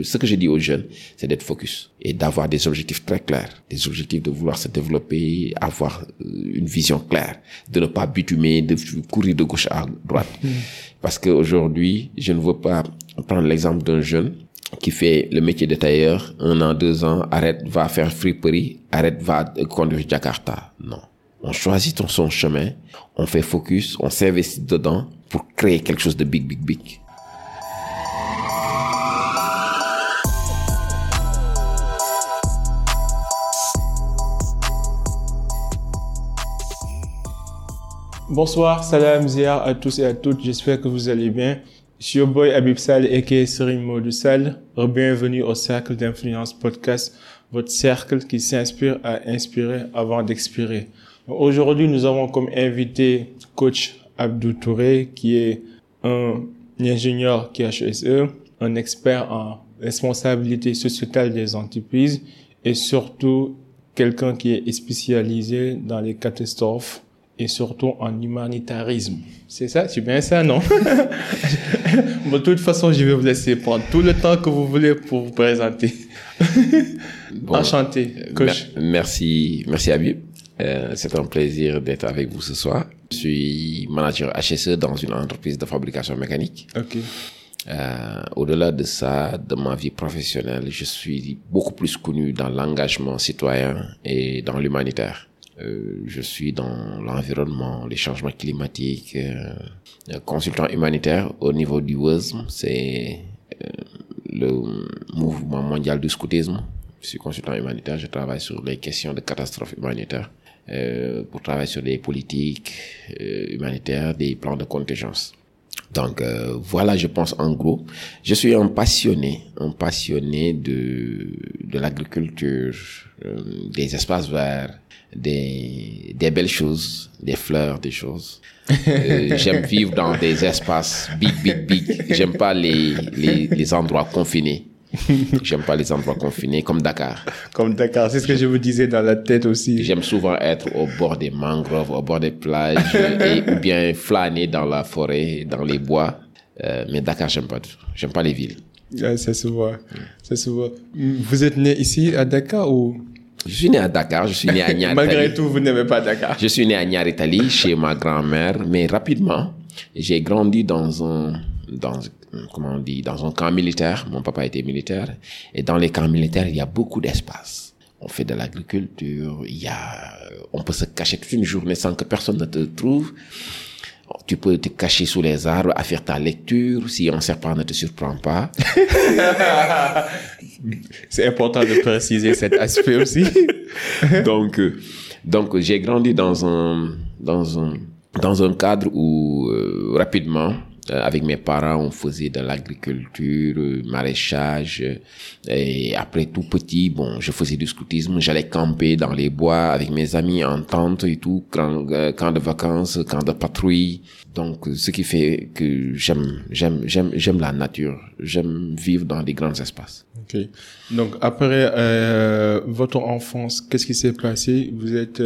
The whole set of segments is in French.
Ce que je dis aux jeunes, c'est d'être focus et d'avoir des objectifs très clairs, des objectifs de vouloir se développer, avoir euh, une vision claire, de ne pas bitumer, de courir de gauche à droite. Mm. Parce qu'aujourd'hui, je ne veux pas prendre l'exemple d'un jeune qui fait le métier de tailleur, un an, deux ans, arrête, va faire friperie, arrête, va conduire Jakarta. Non. On choisit son chemin, on fait focus, on s'investit dedans pour créer quelque chose de big, big, big. Bonsoir, salam zia à tous et à toutes, j'espère que vous allez bien. Je suis boy Abib Sal et Serine Modou Sal. Bienvenue au Cercle d'Influence Podcast, votre cercle qui s'inspire à inspirer avant d'expirer. Aujourd'hui, nous avons comme invité coach Abdou Touré, qui est un ingénieur qui HSE, un expert en responsabilité sociétale des entreprises et surtout quelqu'un qui est spécialisé dans les catastrophes et surtout en humanitarisme. C'est ça, c'est bien ça, non? De toute façon, je vais vous laisser prendre tout le temps que vous voulez pour vous présenter. Enchanté, coach. merci, merci Abib. Euh, c'est un plaisir d'être avec vous ce soir. Je suis manager HSE dans une entreprise de fabrication mécanique. Ok. Euh, au-delà de ça, de ma vie professionnelle, je suis beaucoup plus connu dans l'engagement citoyen et dans l'humanitaire. Euh, je suis dans l'environnement, les changements climatiques, euh, consultant humanitaire au niveau du WASM, c'est euh, le mouvement mondial du scoutisme. Je suis consultant humanitaire, je travaille sur les questions de catastrophes humanitaires pour travailler sur des politiques humanitaires, des plans de contingence. Donc voilà, je pense en gros. Je suis un passionné, un passionné de de l'agriculture, des espaces verts, des, des belles choses, des fleurs, des choses. Euh, j'aime vivre dans des espaces big, big, big. J'aime pas les, les, les endroits confinés. J'aime pas les endroits confinés comme Dakar. Comme Dakar, c'est ce que je vous disais dans la tête aussi. J'aime souvent être au bord des mangroves, au bord des plages, et, ou bien flâner dans la forêt, dans les bois. Euh, mais Dakar, j'aime pas. J'aime pas les villes. Ouais, ça se voit. Ça se voit. Vous êtes né ici à Dakar ou? Je suis né à Dakar, je suis né à Niaritali. Malgré tout, vous n'aimez pas Dakar. Je suis né à Niaritali, chez ma grand-mère, mais rapidement, j'ai grandi dans un, dans, comment on dit, dans un camp militaire. Mon papa était militaire. Et dans les camps militaires, il y a beaucoup d'espace. On fait de l'agriculture, il y a, on peut se cacher toute une journée sans que personne ne te trouve. Tu peux te cacher sous les arbres à faire ta lecture si un serpent ne te surprend pas. C'est important de préciser cet aspect aussi. donc, euh, donc j'ai grandi dans un dans un dans un cadre où euh, rapidement avec mes parents, on faisait de l'agriculture, euh, maraîchage. Et après tout petit, bon, je faisais du scoutisme. J'allais camper dans les bois avec mes amis en tente et tout, camp, euh, camp de vacances, camp de patrouille. Donc, ce qui fait que j'aime, j'aime, j'aime, j'aime la nature. J'aime vivre dans des grands espaces. Ok. Donc après euh, votre enfance, qu'est-ce qui s'est passé? Vous êtes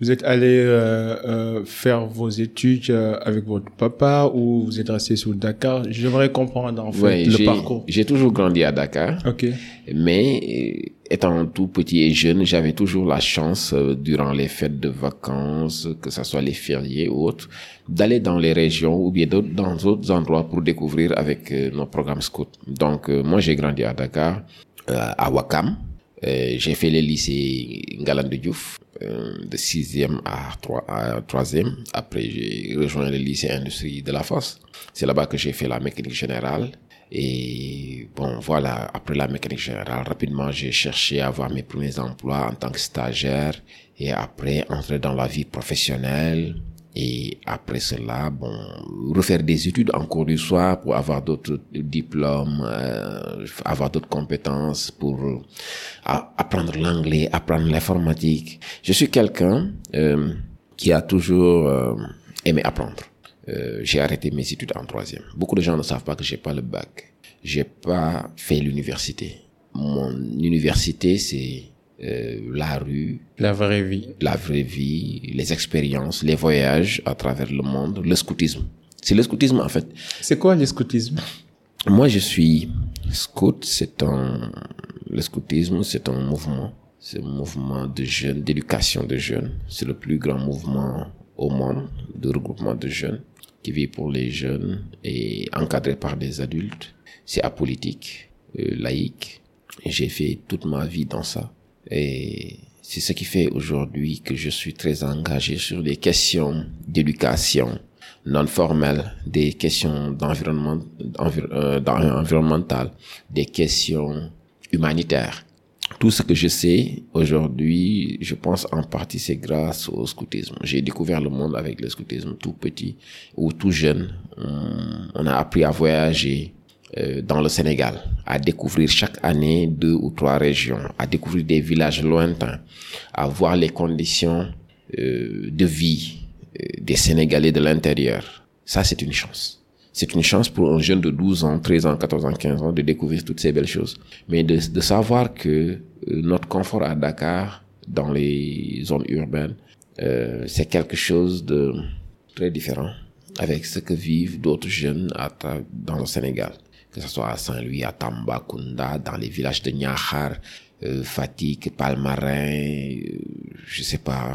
vous êtes allé euh, euh, faire vos études euh, avec votre papa ou vous êtes resté sur Dakar? J'aimerais comprendre en fait le parcours. J'ai toujours grandi à Dakar. Ok. Mais euh, étant tout petit et jeune, j'avais toujours la chance durant les fêtes de vacances, que ce soit les fériés ou autres, d'aller dans les régions ou bien dans d'autres endroits pour découvrir avec nos programmes scouts. Donc moi j'ai grandi à Dakar, à Wakam. j'ai fait le lycée Ngalandou Diouf euh, de sixième à trois à troisième. Après, j'ai rejoint le lycée industrie de la Fosse. C'est là-bas que j'ai fait la mécanique générale. Et bon, voilà, après la mécanique générale, rapidement, j'ai cherché à avoir mes premiers emplois en tant que stagiaire et après entrer dans la vie professionnelle. Et après cela, bon, refaire des études en cours du soir pour avoir d'autres diplômes, euh, avoir d'autres compétences pour euh, apprendre l'anglais, apprendre l'informatique. Je suis quelqu'un euh, qui a toujours euh, aimé apprendre. Euh, j'ai arrêté mes études en troisième. Beaucoup de gens ne savent pas que j'ai pas le bac. J'ai pas fait l'université. Mon université, c'est euh, la rue, la vraie vie, la vraie vie, les expériences, les voyages à travers le monde, le scoutisme. C'est le scoutisme en fait. C'est quoi le scoutisme? Moi, je suis Scout, c'est un, le scoutisme, c'est un mouvement. C'est un mouvement de jeunes, d'éducation de jeunes. C'est le plus grand mouvement au monde de regroupement de jeunes qui vit pour les jeunes et encadré par des adultes. C'est apolitique, euh, laïque. J'ai fait toute ma vie dans ça. Et c'est ce qui fait aujourd'hui que je suis très engagé sur les questions d'éducation non formelle, des questions d'environnement, euh, environnemental, des questions humanitaires. Tout ce que je sais aujourd'hui, je pense en partie c'est grâce au scoutisme. J'ai découvert le monde avec le scoutisme tout petit ou tout jeune. On a appris à voyager dans le Sénégal, à découvrir chaque année deux ou trois régions, à découvrir des villages lointains, à voir les conditions euh, de vie euh, des Sénégalais de l'intérieur. Ça, c'est une chance. C'est une chance pour un jeune de 12 ans, 13 ans, 14 ans, 15 ans de découvrir toutes ces belles choses. Mais de, de savoir que euh, notre confort à Dakar, dans les zones urbaines, euh, c'est quelque chose de très différent avec ce que vivent d'autres jeunes à, dans le Sénégal. Que ce soit à Saint-Louis, à Tambacounda, dans les villages de Niakhar, euh, Fatigue, Palmarin, euh, je sais pas,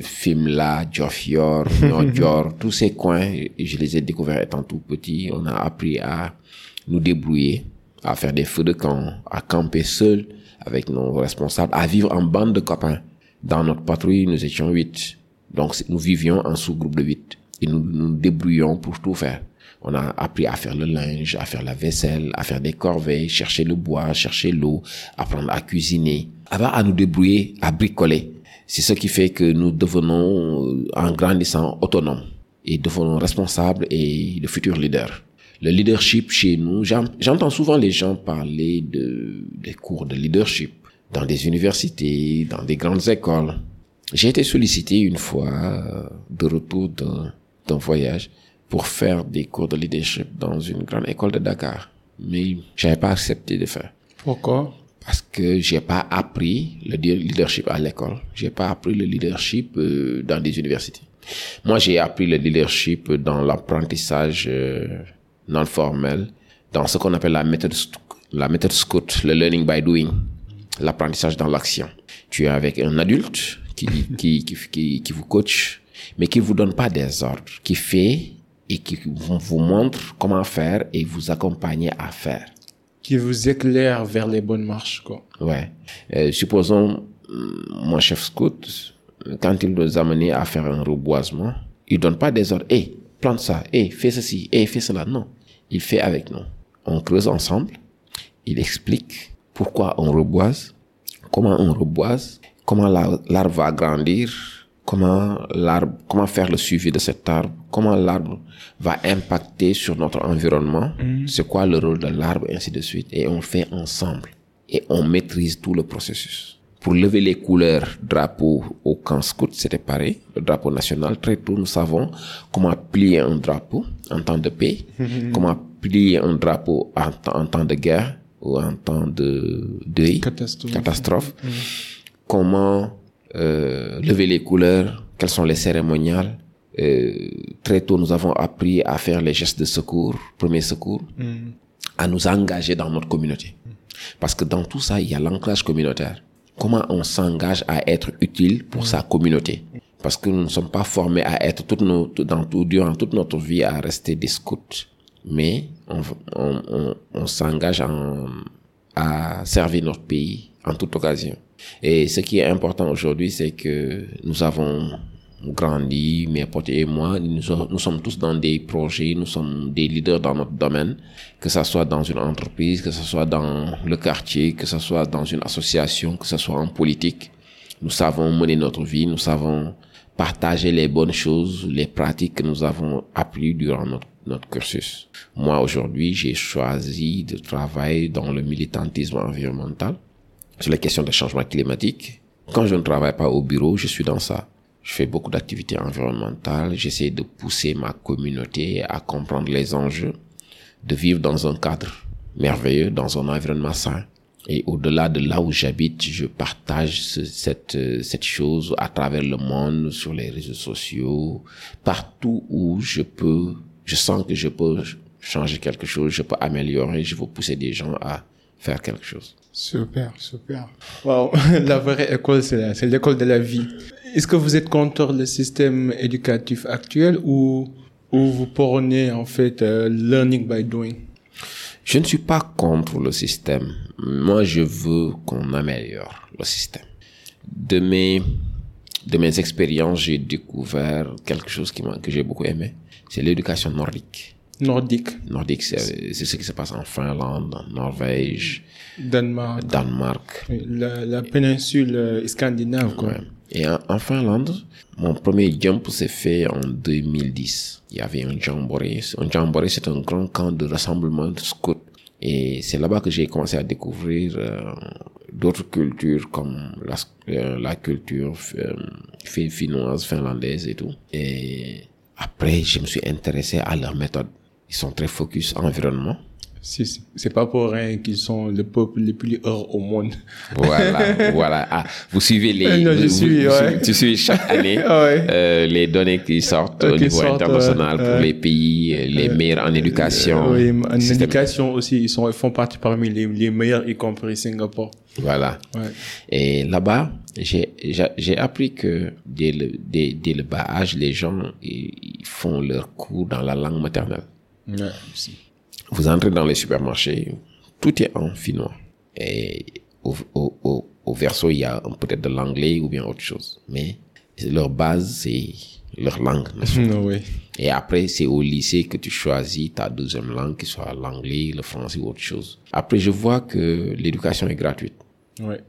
Fimla, Diofior, Nodjor, tous ces coins, je les ai découverts étant tout petit. On a appris à nous débrouiller, à faire des feux de camp, à camper seul avec nos responsables, à vivre en bande de copains. Dans notre patrouille, nous étions huit. Donc, nous vivions en sous-groupe de huit. Et nous nous débrouillons pour tout faire. On a appris à faire le linge, à faire la vaisselle, à faire des corveilles, chercher le bois, chercher l'eau, apprendre à cuisiner, à nous débrouiller, à bricoler. C'est ce qui fait que nous devenons, euh, en grandissant, autonomes et devenons responsables et de futurs leaders. Le leadership chez nous, j'entends souvent les gens parler de, des cours de leadership dans des universités, dans des grandes écoles. J'ai été sollicité une fois euh, de retour d'un voyage pour faire des cours de leadership dans une grande école de Dakar. Mais j'avais pas accepté de faire. Pourquoi? parce que j'ai pas appris le leadership à l'école. J'ai pas appris le leadership euh, dans des universités. Moi, j'ai appris le leadership dans l'apprentissage euh, non formel, dans ce qu'on appelle la méthode la méthode scout, le learning by doing, l'apprentissage dans l'action. Tu es avec un adulte qui, qui, qui, qui, qui vous coach, mais qui vous donne pas des ordres, qui fait et qui vous montre comment faire et vous accompagner à faire qui vous éclaire vers les bonnes marches, quoi. Ouais. Euh, supposons, mm, mon chef scout, quand il nous amenait à faire un reboisement, il donne pas des ordres. Hé, plante ça. Hé, fais ceci. Hé, fais cela. Non. Il fait avec nous. On creuse ensemble. Il explique pourquoi on reboise, comment on reboise, comment l'arbre va grandir, comment l'arbre, comment faire le suivi de cet arbre, comment l'arbre va impacter sur notre environnement, mm. c'est quoi le rôle de l'arbre, ainsi de suite. Et on fait ensemble. Et on maîtrise tout le processus. Pour lever les couleurs drapeau au camp scout, c'était pareil. Le drapeau national, très tôt, nous savons comment plier un drapeau en temps de paix, comment plier un drapeau en, temps de guerre ou en temps de deuil, catastrophe, mm. comment euh, lever les couleurs, quels sont les cérémoniales. Euh, très tôt, nous avons appris à faire les gestes de secours, premier secours, mm. à nous engager dans notre communauté. Parce que dans tout ça, il y a l'ancrage communautaire. Comment on s'engage à être utile pour mm. sa communauté? Parce que nous ne sommes pas formés à être toute nos, dans tout, durant toute notre vie à rester des scouts. Mais on, on, on, on s'engage à servir notre pays en toute occasion. Et ce qui est important aujourd'hui, c'est que nous avons grandi, mes potes et moi, nous, sommes tous dans des projets, nous sommes des leaders dans notre domaine, que ce soit dans une entreprise, que ce soit dans le quartier, que ce soit dans une association, que ce soit en politique. Nous savons mener notre vie, nous savons partager les bonnes choses, les pratiques que nous avons apprises durant notre cursus. Moi, aujourd'hui, j'ai choisi de travailler dans le militantisme environnemental sur les questions de changement climatique. Quand je ne travaille pas au bureau, je suis dans ça. Je fais beaucoup d'activités environnementales. J'essaie de pousser ma communauté à comprendre les enjeux, de vivre dans un cadre merveilleux, dans un environnement sain. Et au-delà de là où j'habite, je partage cette, cette chose à travers le monde, sur les réseaux sociaux, partout où je peux, je sens que je peux changer quelque chose, je peux améliorer, je veux pousser des gens à faire quelque chose. Super, super. Wow, la vraie école, c'est l'école de la vie. Est-ce que vous êtes contre le système éducatif actuel ou, ou vous prônez en fait euh, learning by doing? Je ne suis pas contre le système. Moi, je veux qu'on améliore le système. De mes, de mes expériences, j'ai découvert quelque chose qui que j'ai beaucoup aimé. C'est l'éducation nordique. Nordique. Nordique, c'est ce qui se passe en Finlande, en Norvège, Danemark. Danemark. La, la péninsule euh, scandinave, quoi. Ouais. Et en, en, Finlande, mon premier jump s'est fait en 2010. Il y avait un jamboree. Un jamboree, c'est un grand camp de rassemblement de scouts. Et c'est là-bas que j'ai commencé à découvrir euh, d'autres cultures comme la, euh, la culture euh, finnoise, finlandaise et tout. Et après, je me suis intéressé à leur méthode. Ils sont très focus environnement. Si, c'est pas pour rien qu'ils sont le peuple le plus heureux au monde. Voilà, voilà. Ah, vous suivez les. Non, je vous, suis, vous, ouais. Tu suis chaque année Ouais. euh, les données qui sortent au Qui niveau sortent, international euh, pour euh, les pays euh, les meilleurs en éducation. oui, en système- éducation aussi, ils sont, ils font partie parmi les, les meilleurs, y compris Singapour. Voilà. Ouais. Et là-bas, j'ai j'ai appris que dès le, dès, dès le bas âge, les gens ils font leurs cours dans la langue maternelle. Ouais. Vous entrez dans les supermarchés, tout est en finnois. Et au, au, au, au verso, il y a peut-être de l'anglais ou bien autre chose. Mais leur base, c'est leur langue. nationale. oui. Et après, c'est au lycée que tu choisis ta deuxième langue, que ce soit l'anglais, le français ou autre chose. Après, je vois que l'éducation est gratuite. Ouais.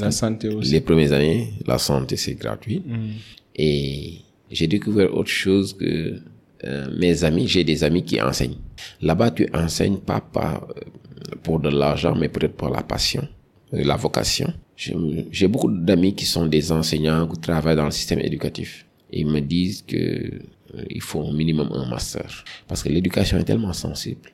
La santé aussi. Les premières années, la santé, c'est gratuit. Et j'ai découvert autre chose que euh, mes amis, j'ai des amis qui enseignent. Là-bas, tu enseignes pas par, euh, pour de l'argent, mais peut-être pour la passion, la vocation. J'ai beaucoup d'amis qui sont des enseignants, qui travaillent dans le système éducatif. Ils me disent que euh, il faut au minimum un master. Parce que l'éducation est tellement sensible.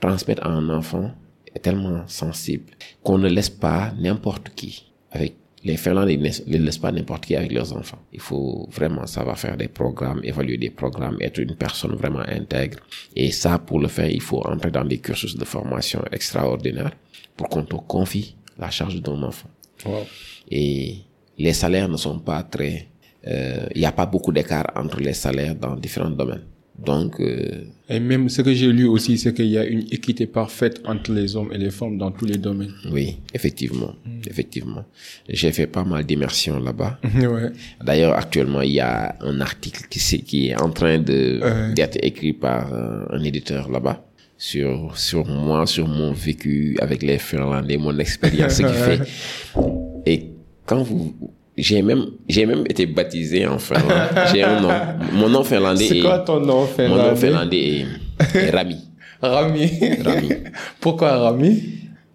Transmettre à un enfant est tellement sensible qu'on ne laisse pas n'importe qui avec les Finlandais ne laissent pas n'importe qui avec leurs enfants. Il faut vraiment savoir faire des programmes, évaluer des programmes, être une personne vraiment intègre. Et ça, pour le faire, il faut entrer dans des cursus de formation extraordinaires pour qu'on te confie la charge d'un enfant. Wow. Et les salaires ne sont pas très... euh, Il n'y a pas beaucoup d'écart entre les salaires dans différents domaines. Donc, euh, Et même ce que j'ai lu aussi, c'est qu'il y a une équité parfaite entre les hommes et les femmes dans tous les domaines. oui, effectivement, effectivement. J'ai fait pas mal d'immersions là-bas. ouais. D'ailleurs, actuellement, il y a un article qui, est en train de Ouais. d'être écrit par euh, un éditeur là-bas sur sur moi, sur mon vécu avec les Finlandais, mon expérience, ce qui fait. Et quand vous j'ai même j'ai même été baptisé en Finlande. J'ai un nom. Mon nom finlandais C'est est quoi ton nom mon finlandais? nom finlandais est, est Rami. Rami. Rami. Pourquoi Rami?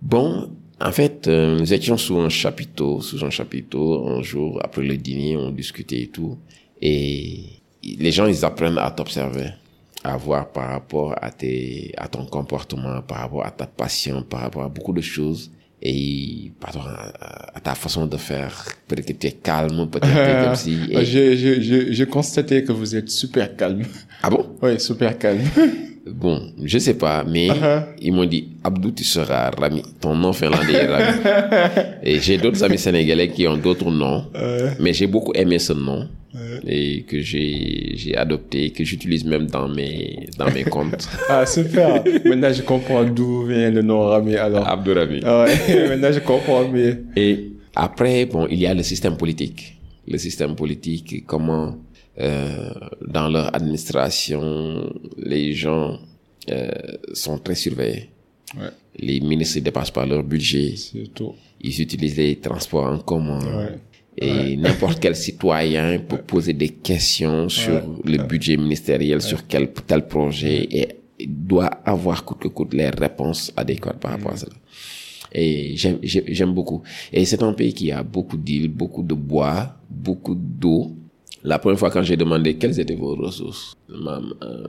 Bon, en fait, euh, nous étions sous un chapiteau, sous un chapiteau, un jour, après le dîner, on discutait et tout. Et les gens, ils apprennent à t'observer, à voir par rapport à, tes, à ton comportement, par rapport à ta passion, par rapport à beaucoup de choses. Et par rapport à, à ta façon de faire, peut-être que tu es calme, peut-être que comme si... et- J'ai j'ai- j'ai- j'ai constaté que vous êtes super calme. Ah bon? Oui, super calme. Bon, je sais pas, mais Uh-huh. ils m'ont dit, Abdou, tu seras Rami. Ton nom finlandais est Rami. et j'ai d'autres amis sénégalais qui ont d'autres noms, mais j'ai beaucoup aimé ce nom Ouais. et que j'ai adopté, que j'utilise même dans mes dans mes comptes. ah, super. Maintenant, je comprends d'où vient le nom Rami, alors. Abdou Rami. Ah ouais, maintenant, je comprends mieux. Et après, bon, il y a le système politique. Le système politique, comment euh, dans leur administration, les gens euh, sont très surveillés. Ouais, Les ministres dépassent pas leur budget. c'est tout. Ils utilisent les transports en commun. Ouais. Et n'importe quel citoyen peut poser des questions sur le budget ministériel, sur quel tel projet, et doit avoir coûte que coûte les réponses adéquates par rapport à cela. Et j'aime- beaucoup. Et c'est un pays qui a beaucoup d'îles, beaucoup de bois, beaucoup d'eau. La première fois quand j'ai demandé quelles étaient vos ressources, ma- euh,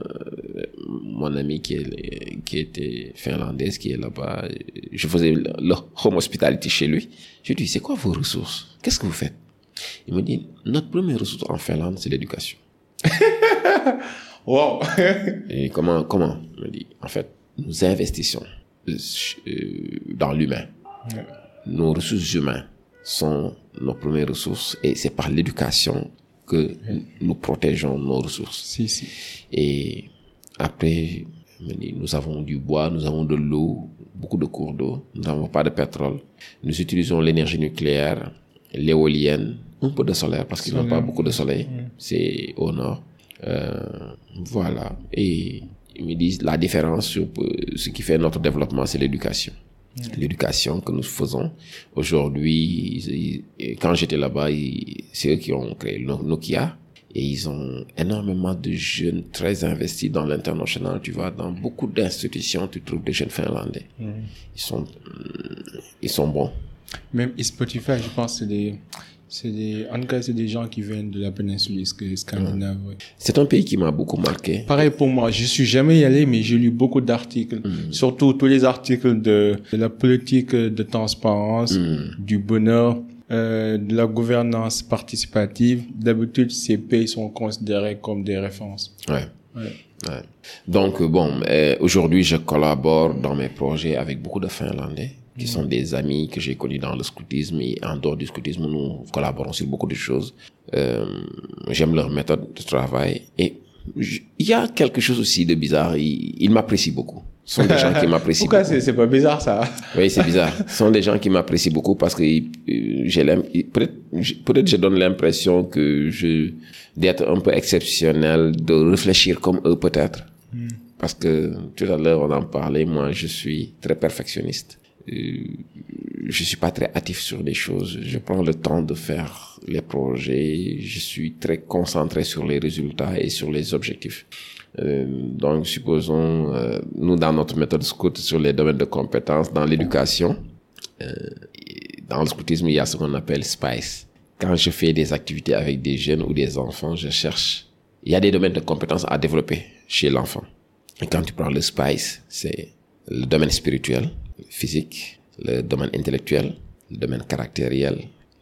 mon ami qui, est, qui était finlandaise, qui est là-bas, je faisais le, le home hospitality chez lui. Je lui ai dit, c'est quoi vos ressources? Qu'est-ce que vous faites? Il me dit, notre première ressource en Finlande, c'est l'éducation. Wow. Et comment, comment? Il me dit, en fait, nous investissons euh, dans l'humain. Nos ressources humaines sont nos premières ressources et c'est par l'éducation que nous protégeons nos ressources. Si, si. Et après, nous avons du bois, nous avons de l'eau, beaucoup de cours d'eau, nous n'avons pas de pétrole. Nous utilisons l'énergie nucléaire, l'éolienne, un peu de solaire parce qu'ils n'ont pas beaucoup de soleil. C'est au nord. Euh, voilà. Et ils me disent la différence sur ce qui fait notre développement, c'est l'éducation. L'éducation que nous faisons. Aujourd'hui, quand j'étais là-bas, c'est eux qui ont créé Nokia. Et ils ont énormément de jeunes très investis dans l'international. Tu vois, dans beaucoup d'institutions, tu trouves des jeunes finlandais. Ils sont, ils sont bons. Même Spotify, je pense, c'est des, c'est des, en tout cas, c'est des gens qui viennent de la péninsule scandinave. C'est un pays qui m'a beaucoup marqué. Pareil pour moi. Je suis jamais allé, mais j'ai lu beaucoup d'articles. Mm. Surtout tous les articles de, de, la politique de transparence, mm. du bonheur, euh, de la gouvernance participative. D'habitude, ces pays sont considérés comme des références. Ouais. ouais. ouais. Donc, bon, euh, aujourd'hui, je collabore dans mes projets avec beaucoup de Finlandais qui sont des amis que j'ai connus dans le scoutisme et en dehors du scoutisme, nous collaborons sur beaucoup de choses. Euh, J'aime leur méthode de travail et il y a quelque chose aussi de bizarre. Ils, ils m'apprécient beaucoup. Ce sont des gens qui m'apprécient Pourquoi c'est pas bizarre ça? Oui, c'est bizarre. Ce sont des gens qui m'apprécient beaucoup parce que euh, peut-être peut-être je donne l'impression que je d'être un peu exceptionnel, de réfléchir comme eux peut-être. Hmm. Parce que tout à l'heure on en parlait, moi je suis très perfectionniste. Euh, je suis pas très actif sur les choses. Je prends le temps de faire les projets. Je suis très concentré sur les résultats et sur les objectifs. Euh, donc, supposons, euh, nous, dans notre méthode scout, sur les domaines de compétences, dans l'éducation, dans le scoutisme, il y a ce qu'on appelle SPICE. Quand je fais des activités avec des jeunes ou des enfants, je cherche, il y a des domaines de compétences à développer chez l'enfant. Et quand tu prends le SPICE, c'est le domaine spirituel, physique, le domaine intellectuel, le domaine caractériel,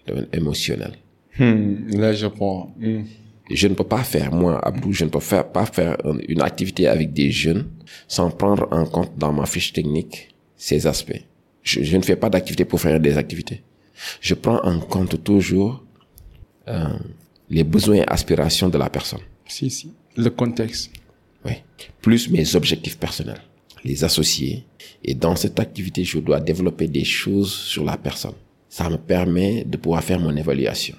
le domaine émotionnel. Hmm, là, je prends. Hmm. Je ne peux pas faire, moi, Abdou, je ne peux faire, pas faire une activité avec des jeunes sans prendre en compte dans ma fiche technique ces aspects. Je, je ne fais pas d'activité pour faire des activités. Je prends en compte toujours euh, les besoins et aspirations de la personne. Si, si. Le contexte. Oui. Plus mes objectifs personnels. Les associer. Et dans cette activité, je dois développer des choses sur la personne. Ça me permet de pouvoir faire mon évaluation.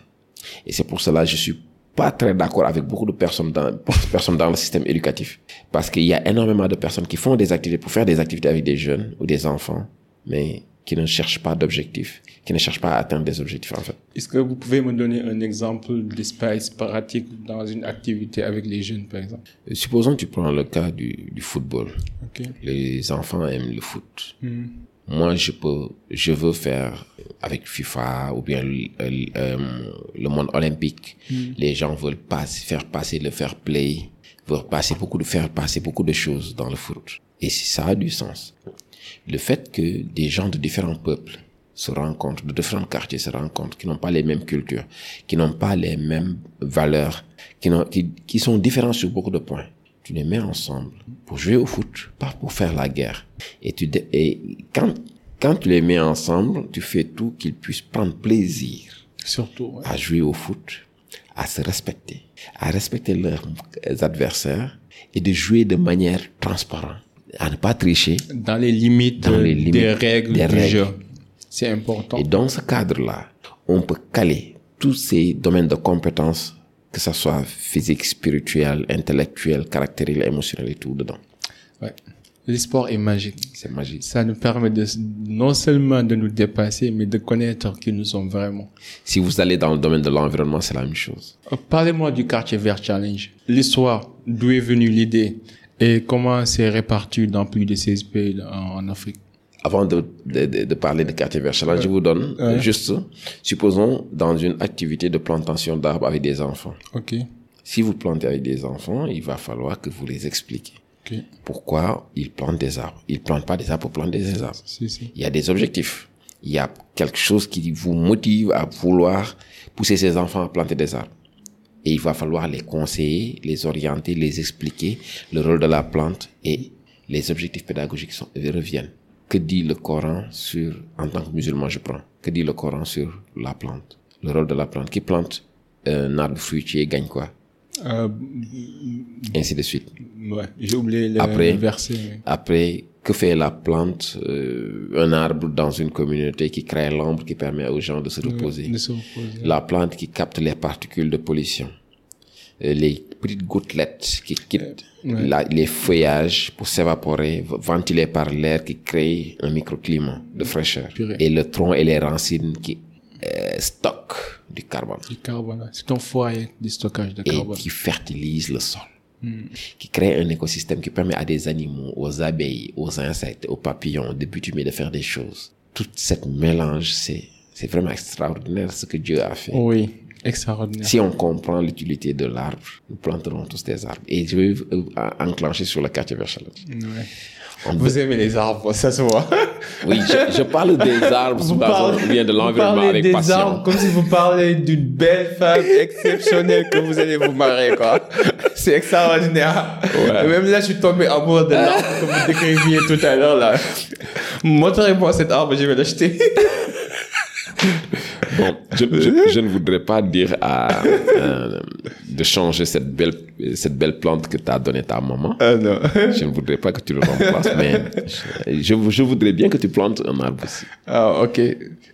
Et c'est pour cela que je suis pas très d'accord avec beaucoup de personnes dans, personnes dans le système éducatif. Parce qu'il y a énormément de personnes qui font des activités pour faire des activités avec des jeunes ou des enfants, mais qui ne cherchent pas d'objectifs, qui ne cherchent pas à atteindre des objectifs en fait. Est-ce que vous pouvez me donner un exemple d'espace pratique dans une activité avec les jeunes par exemple? Euh, Supposons que tu prends le cas du, du football. Okay. Les enfants aiment le foot. Hmm. Moi, je peux, je veux faire avec FIFA ou bien le, euh, le monde olympique. Mm. Les gens veulent faire passer le fair play, veulent passer beaucoup de faire passer beaucoup de choses dans le foot. Et ça a du sens. Le fait que des gens de différents peuples se rencontrent, de différents quartiers se rencontrent, qui n'ont pas les mêmes cultures, qui n'ont pas les mêmes valeurs, qui, qui, qui sont différents sur beaucoup de points tu les mets ensemble pour jouer au foot, pas pour faire la guerre. Et tu et quand quand tu les mets ensemble, tu fais tout qu'ils puissent prendre plaisir surtout à jouer au foot, à se respecter, à respecter leurs adversaires et de jouer de manière transparente, à ne pas tricher dans les limites, dans les limites des règles des du jeu. C'est important. Et dans ce cadre-là, on peut caler tous ces domaines de compétences que ça soit physique, spirituel, intellectuel, caractériel, émotionnel et tout dedans. Ouais. Le sport est magique. C'est magique. Ça nous permet de, non seulement de nous dépasser, mais de connaître qui nous sommes vraiment. Si vous allez dans le domaine de l'environnement, c'est la même chose. Euh, parlez-moi du quartier vert challenge. L'histoire, d'où est venue l'idée? Et comment c'est réparti dans plus de 16 pays en, Afrique? Avant de, de, de, parler de quartier vert challenge, je vous donne juste, supposons dans une activité de plantation d'arbres avec des enfants. Ok. Si vous plantez avec des enfants, il va falloir que vous les expliquiez. Pourquoi ils plantent des arbres? Ils plantent pas des arbres pour planter des arbres. Il y a des objectifs. Il y a quelque chose qui vous motive à vouloir pousser ces enfants à planter des arbres. Et il va falloir les conseiller, les orienter, les expliquer le rôle de la plante et les objectifs pédagogiques sont, reviennent. Que dit le Coran sur, en tant que musulman, je prends, que dit le Coran sur la plante? Le rôle de la plante. Qui plante un arbre fruitier gagne quoi? Euh, ainsi de suite. Ouais, j'ai oublié le, après, verset. Après, que fait la plante, euh, un arbre dans une communauté qui crée l'ombre qui permet aux gens de se reposer? De se reposer. La plante qui capte les particules de pollution. Euh, les petites gouttelettes qui quittent la, les feuillages pour s'évaporer, ventilées par l'air qui crée un microclimat de fraîcheur. Et le tronc et les racines qui euh, stockent du carbone. Du carbone, c'est un foyer de stockage de carbone. Et qui fertilise le sol. Qui crée un écosystème qui permet à des animaux, aux abeilles, aux insectes, aux papillons de butumer de faire des choses. Tout cette mélange, c'est, c'est vraiment extraordinaire ce que Dieu a fait. Oui, extraordinaire. Si on comprend l'utilité de l'arbre, nous planterons tous des arbres. Et je vais euh, enclencher sur le quartier vers Charlotte. Ouais. Vous aimez les arbres, ça se voit. Oui, je, je parle des arbres Vous parlez- bien de l'environnement avec des passion. arbres comme si vous parlez d'une belle femme exceptionnelle que vous allez vous marier, quoi. C'est extraordinaire. Ouais. Et même là, je suis tombé amoureux de l'arbre que vous décriviez tout à l'heure, là. Montrez-moi cet arbre, je vais l'acheter. Bon, je, je, je ne voudrais pas dire à, euh, de changer cette belle, cette belle plante que t'as donnée ta maman. Ah non. Je ne voudrais pas que tu le remplaces, mais je, je voudrais bien que tu plantes un arbre aussi. Ah, ok.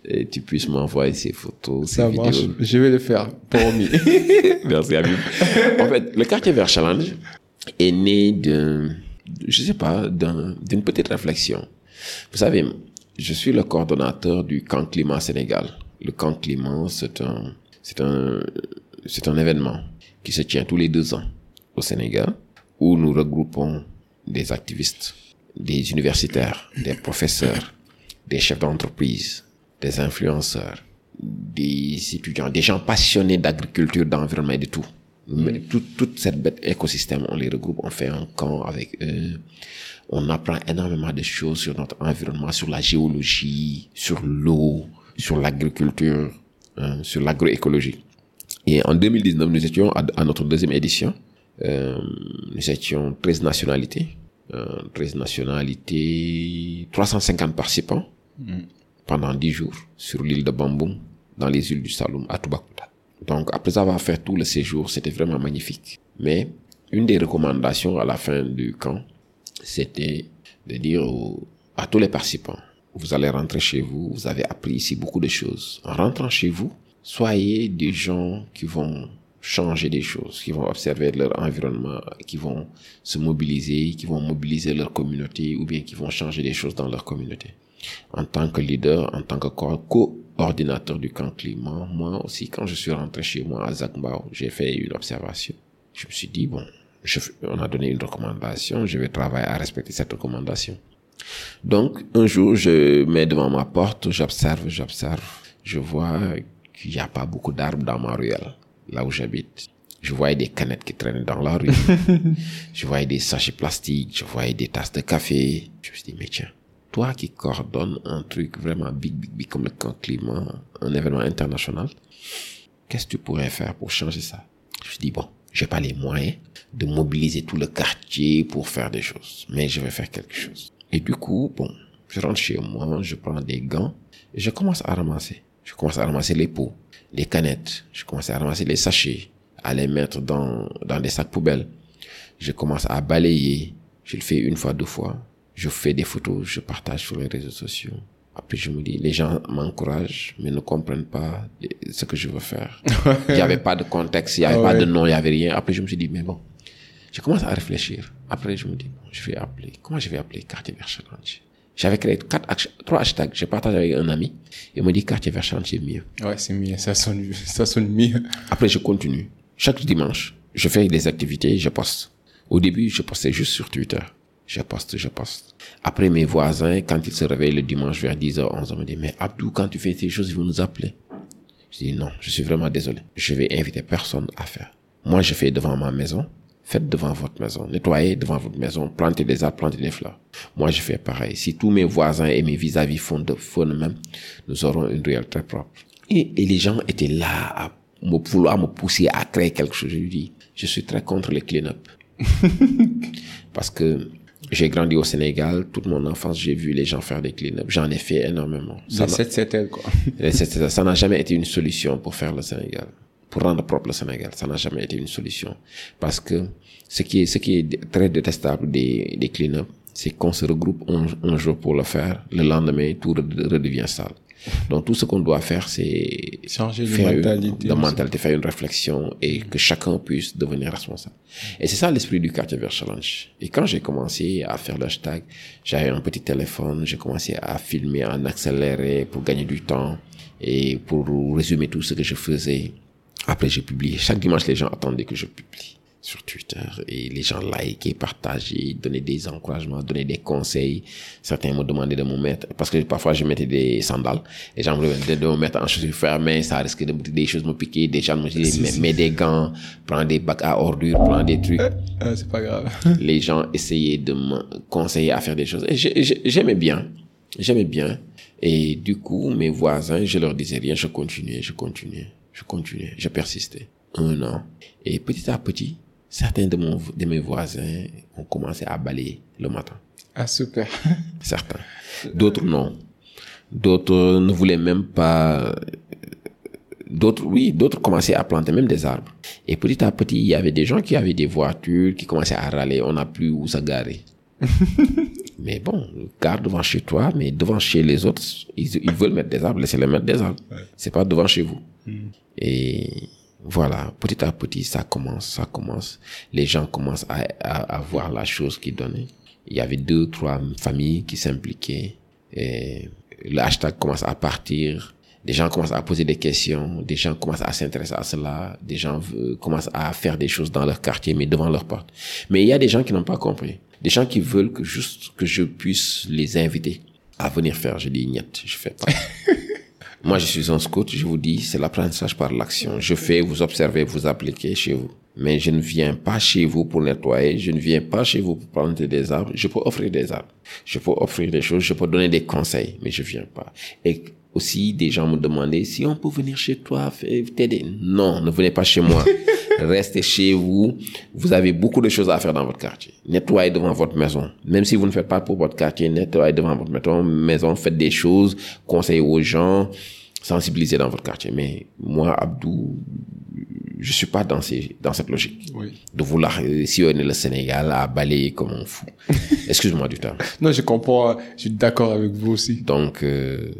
Et tu puisses m'envoyer ces photos, ces Ça marche. vidéos. Je vais le faire. Promis. Merci, Habib. En fait, le quartier vert challenge est né de, je sais pas, d'un- d'une petite réflexion. Vous savez, je suis le coordonnateur du camp climat Sénégal. Le camp climat, c'est un, c'est un, c'est un événement qui se tient tous les deux ans au Sénégal où nous regroupons des activistes, des universitaires, des professeurs, des chefs d'entreprise, des influenceurs, des étudiants, des gens passionnés d'agriculture, d'environnement et de tout. Mais tout, toute cette bête écosystème, on les regroupe, on fait un camp avec eux. On apprend énormément de choses sur notre environnement, sur la géologie, sur l'eau, sur l'agriculture, hein, sur l'agroécologie. Et en 2019, nous étions à, à notre deuxième édition. Euh, nous étions 13 nationalités. Euh, 13 nationalités, 350 participants pendant 10 jours sur l'île de Bamboum, dans les îles du Saloum, à Toubacouta. Donc, après avoir fait tout le séjour, c'était vraiment magnifique. Mais une des recommandations à la fin du camp, c'était de dire aux- à tous les participants, vous allez rentrer chez vous, vous avez appris ici beaucoup de choses. En rentrant chez vous, soyez des gens qui vont changer des choses, qui vont observer leur environnement, qui vont se mobiliser, qui vont mobiliser leur communauté ou bien qui vont changer des choses dans leur communauté. En tant que leader, en tant que co- coordinateur du camp climat, moi aussi, quand je suis rentré chez moi à Zakmbao, j'ai fait une observation. Je me suis dit, bon, je, on a donné une recommandation, je vais travailler à respecter cette recommandation. Donc, un jour, je mets devant ma porte, j'observe, j'observe, je vois qu'il n'y a pas beaucoup d'arbres dans ma ruelle, là où j'habite. Je voyais des canettes qui traînaient dans la rue. je voyais des sachets plastiques, je voyais des tasses de café. Je me suis dit, mais tiens, toi qui coordonnes un truc vraiment big, big, big comme le camp climat, un événement international, qu'est-ce que tu pourrais faire pour changer ça? Je me suis dit, bon, j'ai pas les moyens de mobiliser tout le quartier pour faire des choses, mais je vais faire quelque chose. Et du coup, bon, je rentre chez moi, je prends des gants et je commence à ramasser. Je commence à ramasser les pots, les canettes, je commence à ramasser les sachets, à les mettre dans, dans des sacs poubelles. Je commence à balayer. Je le fais une fois, deux fois. Je fais des photos, je partage sur les réseaux sociaux. Après, je me dis, les gens m'encouragent, mais ne comprennent pas ce que je veux faire. il n'y avait pas de contexte, il n'y avait pas Ouais. de nom, il n'y avait rien. Après, je me suis dit, mais bon, je commence à réfléchir. Après, je me dis, bon, je vais appeler. Comment je vais appeler quartier vers Challenge J'avais créé quatre, trois hashtags. Je partage avec un ami. Il me dit quartier vers Challenge, c'est mieux. Ouais, c'est mieux. Ça sonne, ça sonne mieux. Après, je continue. Chaque dimanche, je fais des activités, je poste. Au début, je postais juste sur Twitter. Je poste, je poste. Après, mes voisins, quand ils se réveillent le dimanche vers 10h, 11h, me disent, mais Abdou, quand tu fais ces choses, ils vont nous appeler. Je dis, non, je suis vraiment désolé. Je vais inviter personne à faire. Moi, je fais devant ma maison. Faites devant votre maison. Nettoyez devant votre maison. Plantez des arbres, plantez des fleurs. Moi, je fais pareil. Si tous mes voisins et mes vis-à-vis font de font de même, nous aurons une ruelle très propre. Et, et les gens étaient là à me vouloir me pousser à créer quelque chose. Je lui dis, je suis très contre les clean-up. Parce que j'ai grandi au Sénégal, toute mon enfance, j'ai vu les gens faire des clean-up. J'en ai fait énormément. Ça, c'était quoi. ça n'a jamais été une solution pour faire le Sénégal. Pour rendre propre le Sénégal, ça n'a jamais été une solution. Parce que ce qui est, ce qui est très détestable des, des clean-up, c'est qu'on se regroupe un, jour pour le faire, le lendemain, tout redevient sale. Donc tout ce qu'on doit faire, c'est changer faire de mentalité, une, mentalité, faire une réflexion et que chacun puisse devenir responsable. Et c'est ça l'esprit du quartier vert challenge. Et quand j'ai commencé à faire le hashtag, j'avais un petit téléphone, j'ai commencé à filmer en accéléré pour gagner du temps et pour résumer tout ce que je faisais. Après, j'ai publié. Chaque dimanche, les gens attendaient que je publie sur Twitter et les gens liker, partager, donner des encouragements, donner des conseils. Certains me demandaient de me mettre, parce que parfois je mettais des sandales, les gens me demandaient de me mettre en chaussures fermées, ça risquait de des choses me piquer, des gens me disaient, mets, des gants, prends des bacs à ordures, prends des trucs. Euh, euh, c'est pas grave. les gens essayaient de me conseiller à faire des choses. Et j'aimais bien, j'aimais bien. Et du coup, mes voisins, je leur disais rien, je continuais, je continuais, je continuais, je persistais. Un an. Et petit à petit, certains de, mon, de mes voisins ont commencé à balayer le matin. Ah, super. Certains. D'autres non. D'autres ne voulaient même pas... D'autres, oui, d'autres commençaient à planter même des arbres. Et petit à petit, il y avait des gens qui avaient des voitures, qui commençaient à râler. On n'a plus où se garer. mais bon, garde devant chez toi, mais devant chez les autres, ils, veulent mettre des arbres, laissez-les mettre des arbres. C'est pas devant chez vous. Hmm. Et voilà, petit à petit, ça commence, ça commence. Les gens commencent à, à, voir la chose qui donnait. Il y avait deux, trois familles qui s'impliquaient. Et le hashtag commence à partir. Des gens commencent à poser des questions. Des gens commencent à s'intéresser à cela. Des gens commencent à faire des choses dans leur quartier, mais devant leur porte. Mais il y a des gens qui n'ont pas compris. Des gens qui veulent que juste que je puisse les inviter à venir faire. Je dis, niet, je fais pas. Moi, je suis un scout, je vous dis, c'est l'apprentissage par l'action. Je fais, vous observez, vous appliquez chez vous. Mais je ne viens pas chez vous pour nettoyer, je ne viens pas chez vous pour planter des arbres. Je peux offrir des arbres, je peux offrir des choses, je peux donner des conseils, mais je viens pas. Aussi, des gens me demandaient si on peut venir chez toi, t'aider. Non, ne venez pas chez moi. Restez chez vous. Vous avez beaucoup de choses à faire dans votre quartier. Nettoyez devant votre maison. Même si vous ne faites pas pour votre quartier, nettoyez devant votre maison, faites des choses, conseillez aux gens, sensibilisez dans votre quartier. Mais moi, Abdou, je suis pas dans, ces, dans cette logique. Oui. De vouloir sillonner le Sénégal à balayer comme un fou. Excuse-moi du terme. Non, je comprends. Je suis d'accord avec vous aussi. Donc, euh,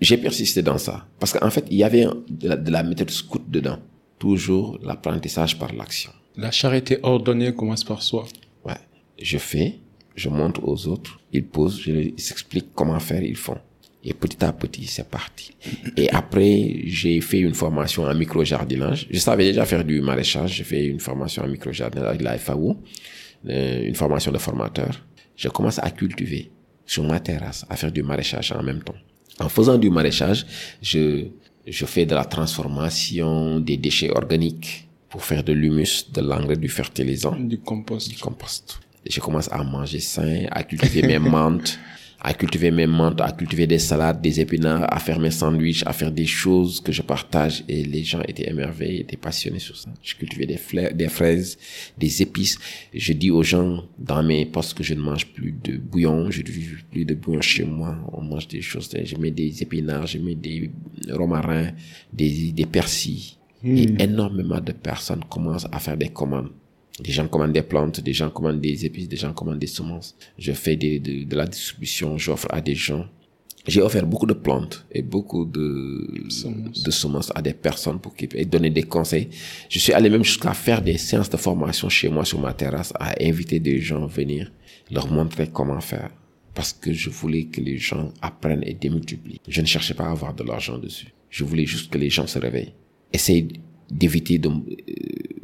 j'ai persisté dans ça. Parce qu'en fait, il y avait de la, de la méthode scout dedans toujours l'apprentissage par l'action. La charité ordonnée commence par soi. Ouais. Je fais, je montre aux autres, ils posent, je les explique comment faire, ils font. Et petit à petit, c'est parti. Et après, j'ai fait une formation en micro-jardinage. Je savais déjà faire du maraîchage. J'ai fait une formation en micro-jardinage avec la FAO, euh, une formation de formateur. Je commence à cultiver sur ma terrasse, à faire du maraîchage en même temps. En faisant du maraîchage, je, je fais de la transformation des déchets organiques pour faire de l'humus, de l'engrais, du fertilisant. Du compost. Du compost. je commence à manger sain, à cultiver mes menthes, à cultiver mes menthes, à cultiver des salades, des épinards, à faire mes sandwichs, à faire des choses que je partage et les gens étaient émerveillés, étaient passionnés sur ça. Je cultivais des, fraises, des épices. Je dis aux gens dans mes postes que je ne mange plus de bouillon, je ne vis plus de bouillon chez moi. On mange des choses, je mets des épinards, je mets des romarins, des, des persils. Hmm. Et énormément de personnes commencent à faire des commandes des gens commandent des plantes, des gens commandent des épices, des gens commandent des semences. Je fais de, de, la distribution, j'offre à des gens. J'ai offert beaucoup de plantes et beaucoup de semences, de semences à des personnes pour qu'ils donner des conseils. Je suis allé même jusqu'à faire des séances de formation chez moi sur ma terrasse, à inviter des gens à venir, leur montrer comment faire. Parce que je voulais que les gens apprennent et démultiplient. Je ne cherchais pas à avoir de l'argent dessus. Je voulais juste que les gens se réveillent. Essaye d'éviter de,